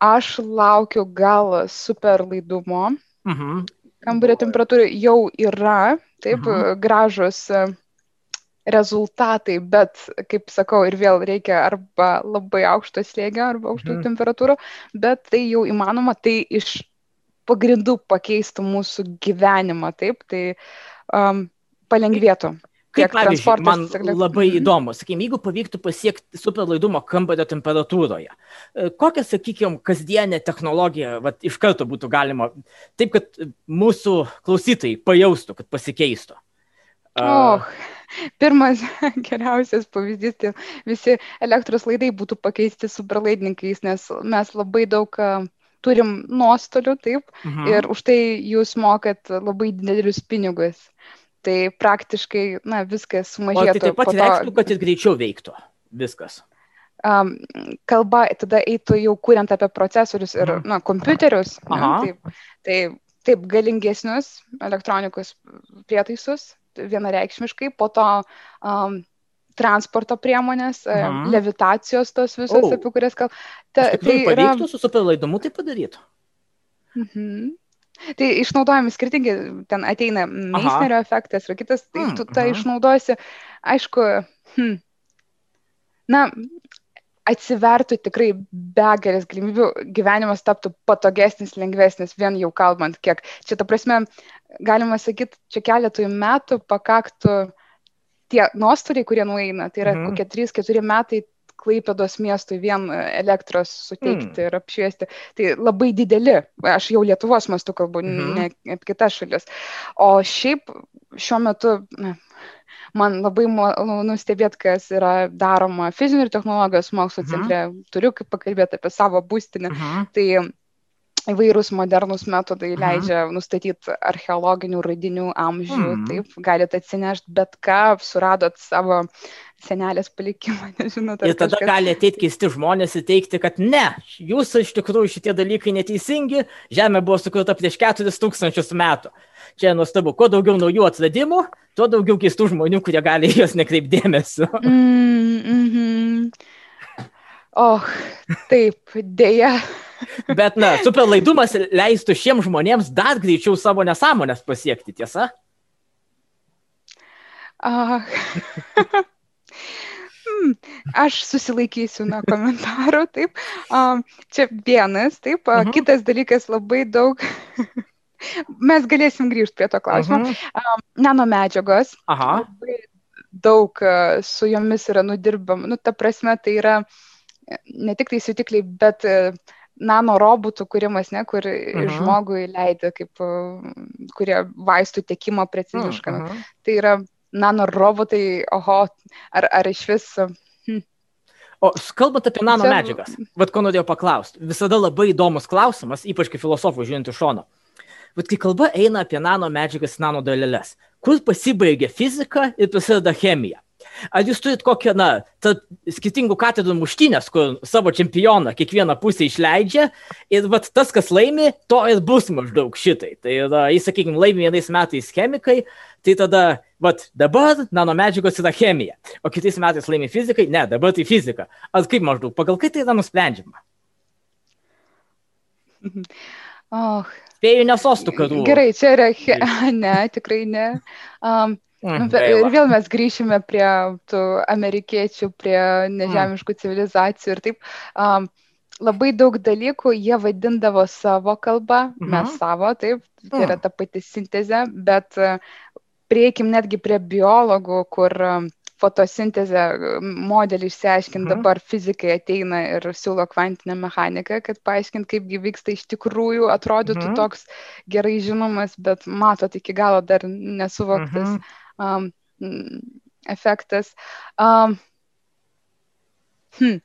aš laukiu gal super laidumo. Mhm. Kambario temperatūra jau yra, taip, mhm. gražus. Uh, rezultatai, bet, kaip sakau, ir vėl reikia arba labai aukšto slėgio, arba aukštų mhm. temperatūrų, bet tai jau įmanoma, tai iš pagrindų pakeistų mūsų gyvenimą, taip, tai um, palengvėtų. Kaip pavyzdžiui, man labai mhm. įdomu, sakykime, jeigu pavyktų pasiekti superlaidumo kambario temperatūroje, e, kokią, sakykime, kasdienę technologiją vat, iš karto būtų galima, taip kad mūsų klausytojai pajaustų, kad pasikeistų? Oh. Pirmas <laughs> geriausias pavyzdys, tai visi elektros laidai būtų pakeisti superlaidininkais, nes mes labai daug turim nuostolių, taip, mhm. ir už tai jūs mokat labai didelius pinigus. Tai praktiškai, na, viskas sumažėtų. O tai taip pat reikštų, to... kad jis greičiau veiktų viskas. Um, kalba tada eitų jau kuriant apie procesorius ir, mhm. na, kompiuterius. Na, taip, tai taip galingesnius elektronikos prietaisus, vienareikšmiškai, po to um, transporto priemonės, Aha. levitacijos tos visos, oh. apie kurias kalbame. Ta, tai pavyktų yra... su superlaidumu tai padaryti. Mhm. Tai išnaudojami skirtingi, ten ateina Meisnerio efektas ir kitas, tai tu tą mhm. išnaudosi, aišku, hm, na, atsivertų tikrai begalės galimybių, gyvenimas taptų patogesnis, lengvesnis, vien jau kalbant, kiek čia ta prasme, galima sakyti, čia keletui metų pakaktų tie nuostoliai, kurie nueina, tai yra mhm. kokie 3-4 metai Klaipėdos miestui vien elektros suteikti mm. ir apšviesti. Tai labai dideli, aš jau Lietuvos mastu kalbu, mm -hmm. ne apie kitas šalis. O šiaip šiuo metu, man labai malonu stebėti, kas yra daroma fizinių ir technologijos mokslo mhm. centre. Mhm. Turiu kaip pakalbėti apie savo būstinę. Mhm. Tai įvairūs modernus metodai mhm. leidžia nustatyti archeologinių radinių amžių, mhm. taip, galite atsinešti bet ką, suradot savo senelės palikimą, <laughs> nežinau. Ir tada kažkas... gali ateiti keisti žmonės ir teikti, kad ne, jūs iš tikrųjų šitie dalykai neteisingi, Žemė buvo sukurta prieš 4000 metų. Čia nuostabu, kuo daugiau naujų atradimų, tuo daugiau keistų žmonių, kurie gali juos nekreipdėmėsio. Mm, mm -hmm. Oh, taip, dėja. Bet, na, super laidumas leistų šiems žmonėms dar greičiau savo nesąmonės pasiekti, tiesa? <laughs> Hmm, aš susilaikysiu nuo komentarų, taip. Čia vienas, taip. -huh. Kitas dalykas labai daug. Mes galėsim grįžti prie to klausimo. Uh -huh. um, nano medžiagos. Aha. Daug uh, su jomis yra nudirbama. Nu, ta prasme, tai yra uh, ne tik tai sutikliai, bet e, nano robotų kūrimas, ne, kur uh mhm. žmogui leidžia, kaip, e, kurie vaistų tiekimo preciziškai. Uh -huh. Tai yra nano robotai, oho, ar, ar iš vis. Hm. O kalbant apie nano medžiagas, vad ko norėjau paklausti, visada labai įdomus klausimas, ypač kaip filosofų žiūrint iš šono. Bet kai kalba eina apie nano medžiagas, nano daleles, kur pasibaigia fizika ir prasideda chemija? Ar jūs turit kokią, na, skirtingų katedrų muštynės, kur savo čempioną kiekvieną pusę išleidžia ir vat, tas, kas laimi, to ir bus maždaug šitai. Tai yra, jis, sakykime, laimi vienais metais chemikai, tai tada, vat, dabar nanomedžiagos yra chemija, o kitais metais laimi fizikai, ne, dabar tai fizika. Ar kaip maždaug, pagal kai tai yra nusprendžiama? Oh. Spėjau nesostų karų. Gerai, čia yra, <laughs> ne, tikrai ne. Um, Mm, ir vėl mes grįšime prie tų amerikiečių, prie nežemiškų civilizacijų ir taip. Um, labai daug dalykų jie vadindavo savo kalbą, mhm. mes savo, taip, tai yra ta pati sintezė, bet prieikim netgi prie biologų, kur fotosintezę modelį išsiaiškinti, mhm. dabar fizikai ateina ir siūlo kvantinę mechaniką, kad paaiškint, kaipgi vyksta iš tikrųjų, atrodytų mhm. toks gerai žinomas, bet matot, iki galo dar nesuvoktas. Mhm um, efektas. Um, hmm,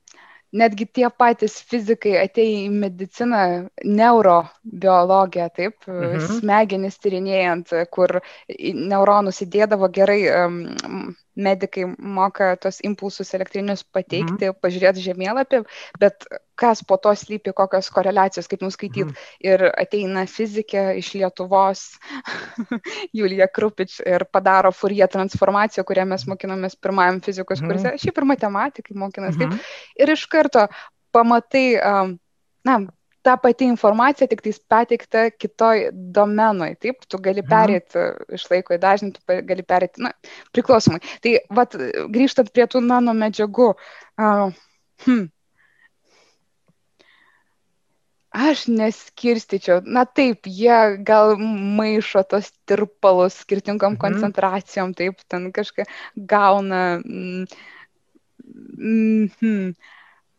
netgi tie patys fizikai atėjo į mediciną, neurobiologiją, taip, mhm. smegenis tyrinėjant, kur neuronus įdėdavo gerai um, medikai moka tos impulsus elektrinius pateikti, mhm. pažiūrėti žemėlapį, bet kas po to slypi, kokios koreliacijos, kaip nuskaityti. Mhm. Ir ateina fizikė iš Lietuvos, <laughs> Julija Krupič, ir padaro Fourier transformaciją, kurią mes mokinomės pirmajam fizikos mhm. kurse, šiaip ir matematikai mokinas. Mhm. Taip, ir iš karto pamatai, um, na, ta pati informacija tik tais pateikta kitoj domenoj. Taip, tu gali mhm. perėti mhm. iš laiko į dažnį, tu gali perėti, na, priklausomai. Tai, vat, grįžtant prie tų nano medžiagų, uh, hmm, Aš neskirstyčiau. Na taip, jie gal maišo tos tirpalus skirtingom mhm. koncentracijom, taip, ten kažką gauna. Mm, mm,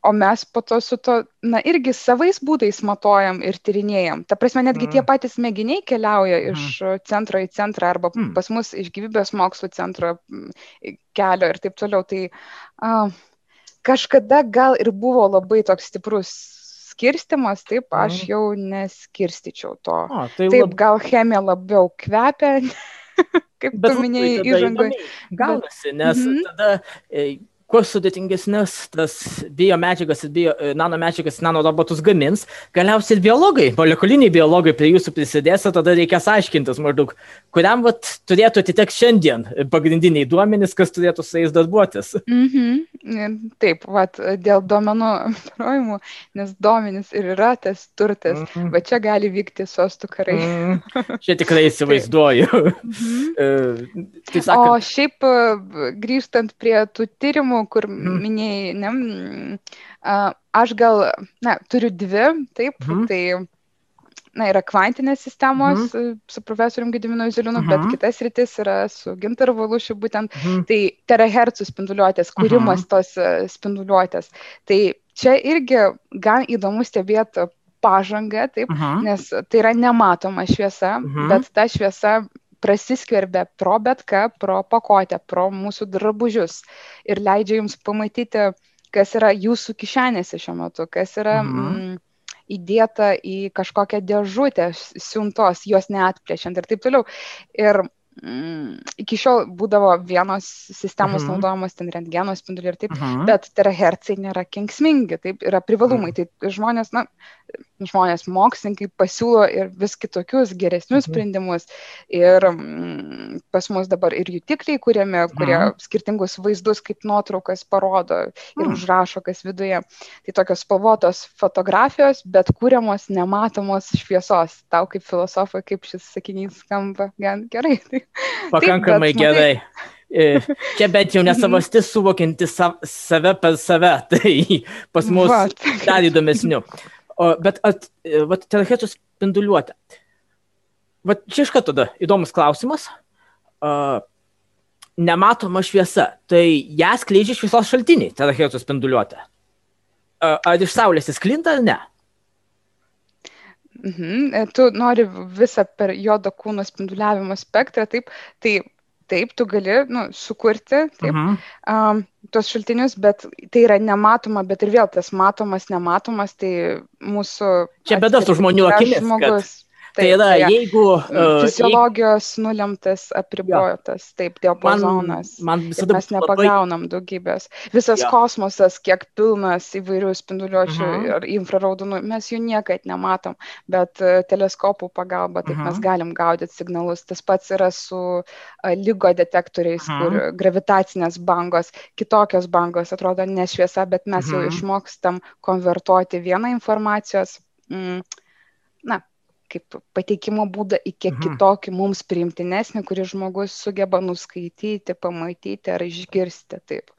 o mes po to su to, na, irgi savais būdais matuojam ir tyrinėjam. Ta prasme, netgi mm. tie patys mėginiai keliauja mm. iš centro į centrą arba mm. pas mus iš gyvybės mokslo centro kelio ir taip toliau. Tai uh, kažkada gal ir buvo labai toks stiprus skirstimas, taip, aš mm. jau neskirstyčiau to. A, tai taip, lab... gal chemija labiau kvepia, <laughs> kaip Bet tu minėjai įžangai. Gaunasi, nes mm -hmm. tada e, kuo sudėtingesnės tas biomedžiagas ir bio, e, nanomedžiagas, nanorobotus gamins, galiausiai ir biologai, molekuliniai biologai prie jūsų prisidės, o tada reikės aiškintis maždaug, kuriam vat, turėtų atitekti šiandien pagrindiniai duomenys, kas turėtų su jais darbuotis. -hmm. Taip, vat, dėl duomenų aptarojimų, nes duomenys ir yra tas turtas, -hmm. va čia gali vykti sostų karai. -hmm. <laughs> Čia tikrai įsivaizduoju. Mm -hmm. <laughs> tai sakant... O šiaip grįžtant prie tų tyrimų, tyrimų, kur mm. minėjai, ne, aš gal, na, turiu dvi, taip, mm. tai, na, yra kvantinės sistemos mm. su profesoriumi Gediminu Ziliūnu, mm. bet mhm. kitas rytis yra su Gintaru Valušiu, būtent mm. tai terahertzų spinduliuotės, kūrimas mm. tos e, spinduliuotės. Tai čia irgi gan įdomu stebėti pažangą, taip, mhm. nes tai yra nematoma šviesa, mhm. bet ta šviesa prasiskverbia pro bet ką, pro pakuotę, pro mūsų drabužius ir leidžia jums pamatyti, kas yra jūsų kišenėse šiuo metu, kas yra mhm. mm, įdėta į kažkokią dėžutę siuntos, jos neatplėšiant ir taip toliau. Ir mm, iki šiol būdavo vienos sistemos mhm. naudojamos, ten rentgenos spinduliai ir taip, mhm. bet terahercai nėra kenksmingi, taip yra privalumai. Mhm. Tai žmonės, na, žmonės, mokslininkai pasiūlo ir vis kitokius geresnius mhm. sprendimus. Ir mm, pas mus dabar ir jutikliai kuriami, kurie mhm. skirtingus vaizdus kaip nuotraukas parodo ir mhm. užrašo, kas viduje. Tai tokios spalvotos fotografijos, bet kūriamos nematomos šviesos. Tau kaip filosofai, kaip šis sakinys skamba gan gerai. <laughs> Pakankamai Taip, gerai. Matai, E, čia bent jau nesavastis suvokinti save per save, <laughs> tai pas mus dar įdomesniu. O, bet at, e, vat, telechetų spinduliuotė. Vat čia iš karto tada įdomus klausimas. Uh, nematoma šviesa, tai ją skleidžia šviesos šaltiniai, telechetų spinduliuotė. Uh, ar iš saulės jis klinta ar ne? Mhm. Tu nori visą per jodo kūno spinduliavimo spektrą, taip, tai taip, tu gali nu, sukurti taip, -huh. um, tuos šaltinius, bet tai yra nematoma, bet ir vėl tas matomas, nematomas, tai mūsų... Čia bėda su žmonių akimis. Žmogus. Kad Tai yra, tai, jeigu... Uh, fiziologijos jeigu... nulemtas, apribojotas, ja. taip, diapazonas. Man, man visada... Mes nepagaunam labai... daugybės. Visas ja. kosmosas, kiek pilnas įvairių spinduliuočių uh mhm. -huh. ir infraraudonų, mes jų niekad nematom, bet uh, teleskopų pagalba taip uh -huh. mes mhm. galim gaudyti signalus. Tas pats yra su uh, lygo detektoriais, uh -huh. kur mhm. gravitacinės bangos, kitokios bangos atrodo nešviesa, bet mes uh -huh. jau išmokstam konvertuoti vieną informacijos. Mm, na, kaip pateikimo būdą į kiek mhm. kitokį mums priimtinesnį, kurį žmogus sugeba nuskaityti, pamatyti ar išgirsti. Taip.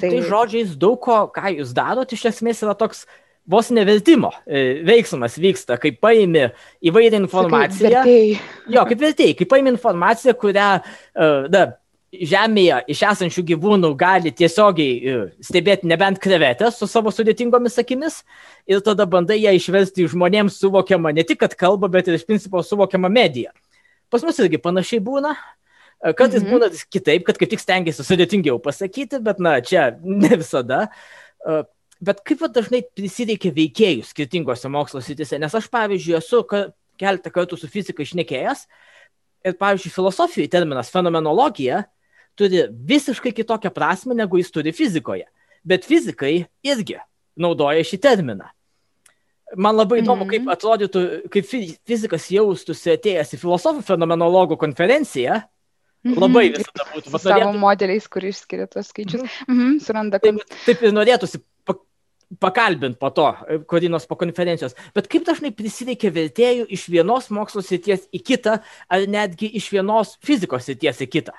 Tai, tai žodžiais daug ko, ką jūs darote, iš esmės yra toks vos nevertimo e, veiksmas vyksta, kai paimi įvairią informaciją. Kaip jo, kaip vertėjai, kai paimi informaciją, kurią, e, na, Žemėje iš esančių gyvūnų gali tiesiogiai e, stebėti nebent krevetės su savo sudėtingomis akimis ir tada bandai ją išversti žmonėms suvokiamą ne tik, kad kalba, bet ir iš principo suvokiamą mediją. Pas mus irgi panašiai būna. E, kartais mhm. būna kitaip, kad kaip tik stengiasi sudėtingiau pasakyti, bet na, čia ne visada. E, bet kaip dažnai prisireikia veikėjų skirtingose mokslo sritise, nes aš, pavyzdžiui, esu keletą kartų su fizika išnekėjęs ir, pavyzdžiui, filosofijoje terminas fenomenologija turi visiškai kitokią prasme, negu jis turi fizikoje. Bet fizikai irgi naudoja šį terminą. Man labai įdomu, kaip mhm. atrodytų, kaip fizikas jaustųsi atėjęs į filosofų fenomenologų konferenciją. Mhm. Labai visada būtų. Su savo modeliais, kur išskiria tos skaičius. Mhm. Mhm, suranda. Taip, taip ir norėtųsi pakalbint po to, kodinos po konferencijos. Bet kaip dažnai prisireikia vertėjų iš vienos mokslo srities į kitą, ar netgi iš vienos fizikos srities į kitą?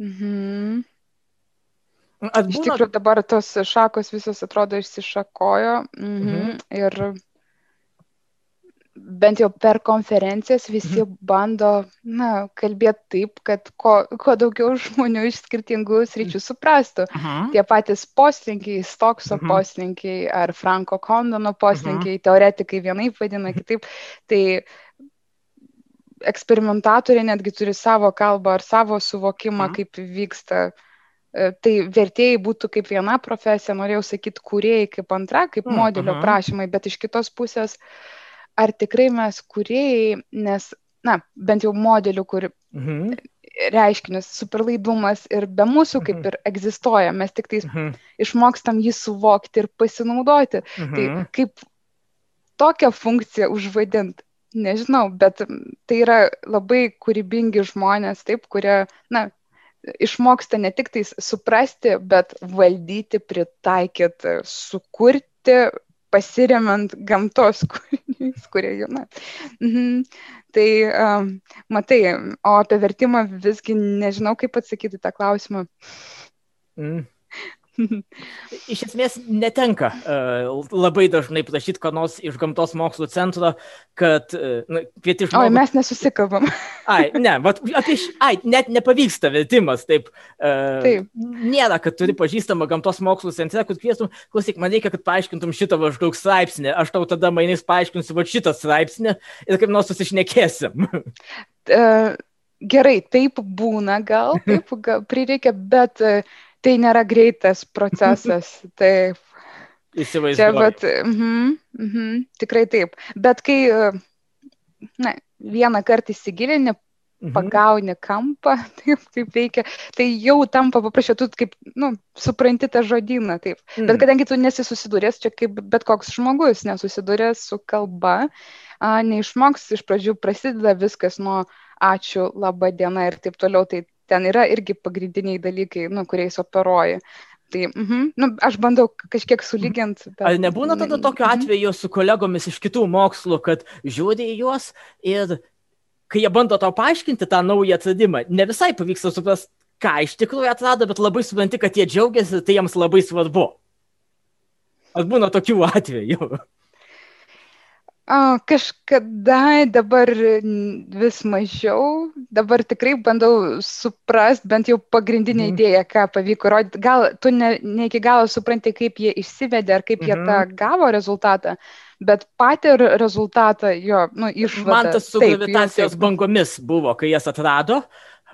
Mhm. Atbūna... Iš tikrųjų dabar tos šakos visos atrodo išsišakojo mhm. Mhm. ir bent jau per konferencijas visi mhm. bando na, kalbėti taip, kad ko, ko daugiau žmonių iš skirtingų sričių suprastų. Mhm. Tie patys poslinkiai, Stokso mhm. poslinkiai ar Franko Kondono poslinkiai, mhm. teoretikai vienaip vadina, kitaip. Tai eksperimentatoriai netgi turi savo kalbą ar savo suvokimą, mhm. kaip vyksta. E, tai vertėjai būtų kaip viena profesija, norėjau sakyti, kuriejai kaip antra, kaip mhm. modelio mhm. prašymai, bet iš kitos pusės, ar tikrai mes kuriejai, nes, na, bent jau modelių, kur mhm. reiškinius, superlaidumas ir be mūsų kaip ir egzistuoja, mes tik tais mhm. išmokstam jį suvokti ir pasinaudoti. Tai mhm. Tai kaip tokią funkciją užvadinti, nežinau, bet tai yra labai kūrybingi žmonės, taip, kurie, na, išmoksta ne tik tais suprasti, bet valdyti, pritaikyti, sukurti, pasiremiant gamtos <laughs> kūriniais, kurie jų, na. Mhm. Tai, um, matai, o apie vertimą visgi nežinau, kaip atsakyti tą klausimą. Mm. Iš esmės netenka uh, labai dažnai prašyti, ko nors iš gamtos mokslo centro, kad na, kvieti žmogų. O, mes nesusikalbam. ai, ne, bet apie ai, net nepavyksta vertimas, taip. Uh, taip. Nėra, kad turi pažįstamą gamtos mokslo centre, kad kviestum, klausyk, man reikia, kad paaiškintum šitą maždaug straipsnį, aš tau tada mainais paaiškinsiu va šitą straipsnį ir kaip nors susišnekėsim. gerai, taip būna gal, <laughs> taip prireikia, bet uh, tai nėra greitas procesas. <laughs> Taip. Įsivaizduoju. Čia, bet, mm, mm, tikrai taip. Bet kai na, vieną kartą įsigilini, mhm. pagauni kampą, <laughs> taip kaip veikia, tai jau tampa paprasčiau, tu kaip, nu, supranti tą žodyną, taip. Mm. Bet kadangi tu nesi susidūręs, čia kaip bet koks žmogus nesusidūręs su kalba, a, neišmoks iš pradžių prasideda viskas nuo ačiū, laba diena ir taip toliau, tai ten yra irgi pagrindiniai dalykai, nu, kuriais operuoji. Tai, mm -hmm. nu, aš bandau kažkiek sulyginti. Bet... Ar nebūna tada tokio mhm. atveju su kolegomis iš kitų mokslų, kad žiūri į juos ir kai jie bando tau paaiškinti tą naują atradimą, ne visai pavyksta suprasti, ką iš tikrųjų atrado, bet labai supranti, kad jie džiaugiasi, tai jiems labai svarbu. Ar būna tokių <laughs> atvejų? O, kažkada dabar vis mažiau, dabar tikrai bandau suprasti bent jau pagrindinę mhm. idėją, ką pavyko rodyti. Gal tu ne, ne iki galo supranti, kaip jie išsivedė ar kaip mhm. jie tą mhm. gavo rezultatą, bet patį rezultatą jo, nu, išvadą. Man tas su gravitacijos bangomis buvo, kai jas atrado.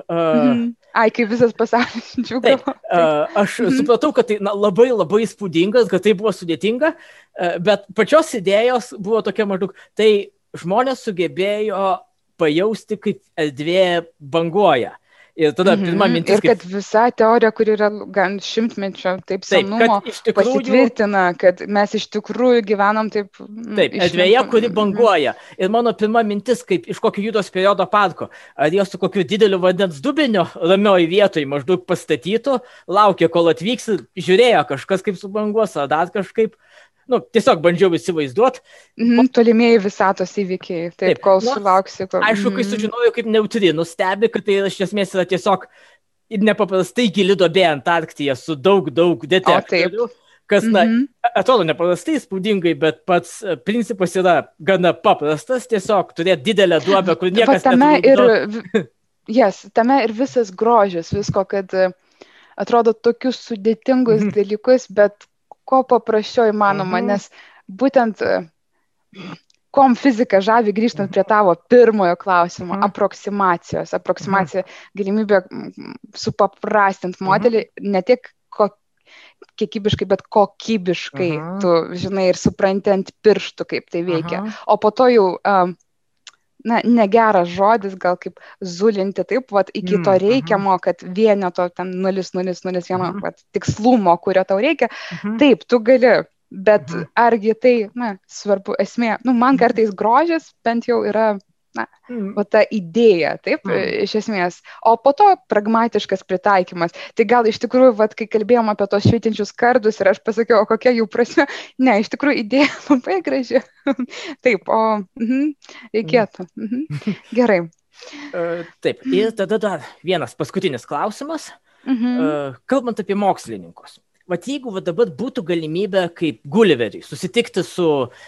Uh, mhm. Ai, kai visas pasaulis <laughs> džiugavo. Uh, aš mhm. supratau, kad tai na, labai labai įspūdingas, kad tai buvo sudėtinga, uh, bet pačios idėjos buvo tokia maždaug, tai žmonės sugebėjo pajausti, kaip erdvė banguoja. Uh, Ir tada mhm. pirma mintis. Ir kad kaip... visa teorija, kuri yra gan šimtmečio, taip, taip senumo, tikrųjų... pasitvirtina, kad mes iš tikrųjų gyvenam taip. Taip, erdvėje, kuri mhm. banguoja. Ir mano pirma mintis, kaip iš kokio judos periodo parko, ar jie su kokiu dideliu vandens dubeniu ramioj vietoj maždaug pastatytų, laukė, kol atvyks, žiūrėjo kažkas kaip subanguos, ar dar kažkaip nu, tiesiog bandžiau įsivaizduoti. Mm, tolimieji visatos įvykiai, taip, taip kol nu, sulauksi. Kol... Aišku, kai mhm. sužinojau, kaip neutrinų stebi, kad tai iš esmės yra tiesiog nepaprastai gili duobė Antarktija su daug, daug detektorių. Kas, na, mm -hmm. atrodo nepaprastai spūdingai, bet pats e, principas yra gana paprastas, tiesiog turėti didelę duobę, kur niekas tame ir, yes, tame ir visas grožis visko, kad e, atrodo tokius sudėtingus mm -hmm. dalykus, bet kuo paprasčiau įmanoma, mhm. nes būtent e, kom fizika žavi grįžtant prie tavo pirmojo klausimo, mhm. aproksimacijos, aproksimacija, mhm. galimybė supaprastinti mhm. modelį mhm. ne tik ko, kiekybiškai, bet kokybiškai, mhm. tu žinai ir supranti ant pirštų, kaip tai veikia. Mhm. O po to jau um, na, negeras žodis, gal kaip zulinti taip, vat, iki to mm, reikiamo, mhm. kad vieneto ten 0,001 mhm. vat, tikslumo, kurio tau reikia, mhm. taip, tu gali, bet argi tai, na, svarbu esmė, nu, man kartais grožis bent jau yra na, mm. va ta idėja, taip, mm. iš esmės. O po to pragmatiškas pritaikymas. Tai gal iš tikrųjų, va, kai kalbėjom apie tos švitinčius kardus ir aš pasakiau, o kokia jų prasme, <laughs> ne, iš tikrųjų idėja <laughs> labai graži. <laughs> taip, o mhm, reikėtų. Mhm. Gerai. Uh, taip, ir tada dar vienas paskutinis klausimas. Mhm. Uh, kalbant apie mokslininkus. Vat jeigu va dabar būtų galimybė kaip Gulliveriui susitikti su uh,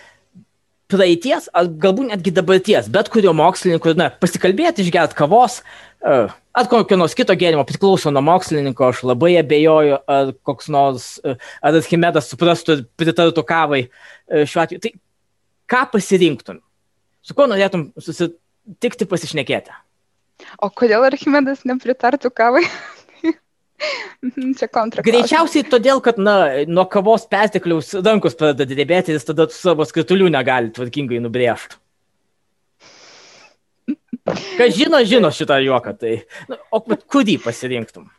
praeities, ar galbūt netgi dabarties, bet kurio mokslininko, na, pasikalbėti, išgerti kavos, e, ar kokio nors kito gėrimo priklauso nuo mokslininko, aš labai abejoju, ar koks nors, e, ar Archimedas suprastų ir pritartų kavai e, šiuo atveju. Tai ką pasirinktum? Su kuo norėtum susitikti pasišnekėti? O kodėl Archimedas nepritartų kavai? Mhm, čia kontra. Greičiausiai todėl, kad na, nuo kavos pertekliaus rankos pradeda drebėti jis tada savo skritulių negali tvarkingai nubrėžti. Kas žino, žino šitą juoką. Tai, na, o kurį pasirinktum?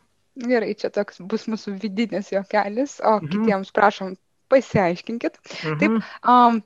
Gerai, čia toks bus mūsų vidinis juokelis, o mhm. kitiems prašom pasiaiškinkit. Mhm. Taip, um,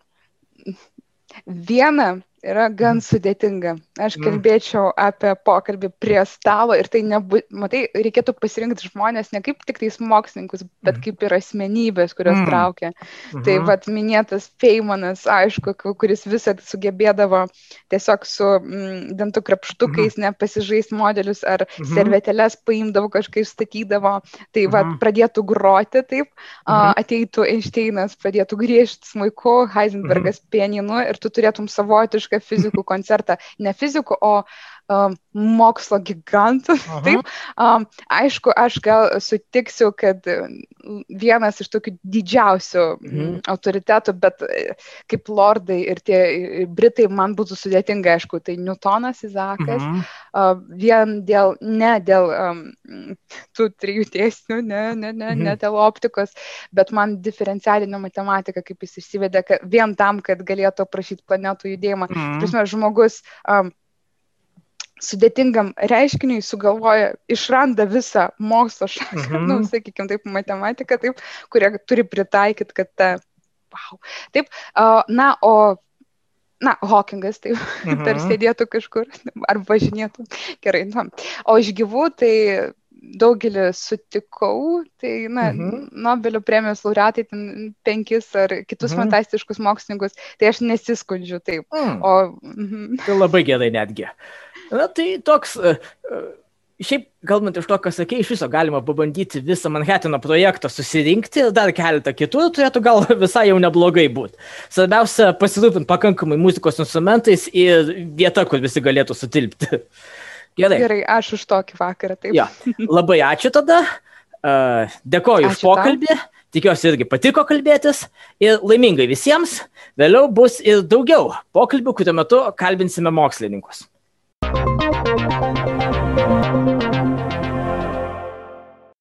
viena yra gan sudėtinga. Aš mm. kalbėčiau apie pokalbį prie stalo ir tai nebūtų, matai, reikėtų pasirinkti žmonės ne kaip tik tais mokslininkus, bet mm. kaip ir asmenybės, kurios mm. traukia. Mhm. Tai vad minėtas Feimanas, aišku, kuris visą sugebėdavo tiesiog su mm, dantų krapštukais mhm. nepasižaisti modelius ar mhm. servetėlės paimdavo kažkaip statydavo, tai vad pradėtų groti taip, ateitų Einšteinas, pradėtų griežti smuiku, Heisenbergas pianinu ir tu turėtum savotišką fizikų koncertą, ne fizikų, o um, mokslo gigantų. <laughs> Taip, um, aišku, aš gal sutiksiu, kad vienas iš tokių didžiausių mhm. autoritetų, bet e, kaip lordai ir tie britai man būtų sudėtinga, aišku, tai Newtonas, Izakas, mhm. uh, vien dėl, ne dėl um, tų trijų tiesnių, ne, ne, ne, mhm. ne dėl optikos, bet man diferencialinė matematika, kaip jis išsivedė, vien tam, kad galėtų aprašyti planetų judėjimą. Mhm. Prasme, žmogus um, sudėtingam reiškiniui sugalvoja, išranda visą mokslo šaką, mm -hmm. nu, sakykime, taip, matematiką, taip, kurie turi pritaikyti, kad ta, wow. Taip, na, o, na, Hawkingas, taip, mm -hmm. tarsi sėdėtų kažkur, ar važinėtų, gerai, nu, o iš gyvų, tai daugelį sutikau, tai, na, mhm. Nobelio premijos laureatai, ten penkis ar kitus mhm. fantastiškus mokslininkus, tai aš nesiskundžiu taip. Mm. O, mhm. Tai labai gerai netgi. Na tai toks, e, e, šiaip kalbant iš to, ką sakė, iš viso galima pabandyti visą Manhattano projektą susirinkti ir dar keletą kitų, turėtų gal <laughs> visai jau neblogai būti. Svarbiausia pasirūpinti pakankamai muzikos instrumentais ir vieta, kur visi galėtų sutilpti. Gerai. Gerai, aš už tokį vakarą. Taip. Ja, labai ačiū tada. Uh, dėkoju ačiū už pokalbį. Tau. Tikiuosi irgi patiko kalbėtis ir laimingai visiems. Vėliau bus ir daugiau pokalbių, kuriuo metu kalbinsime mokslininkus. Música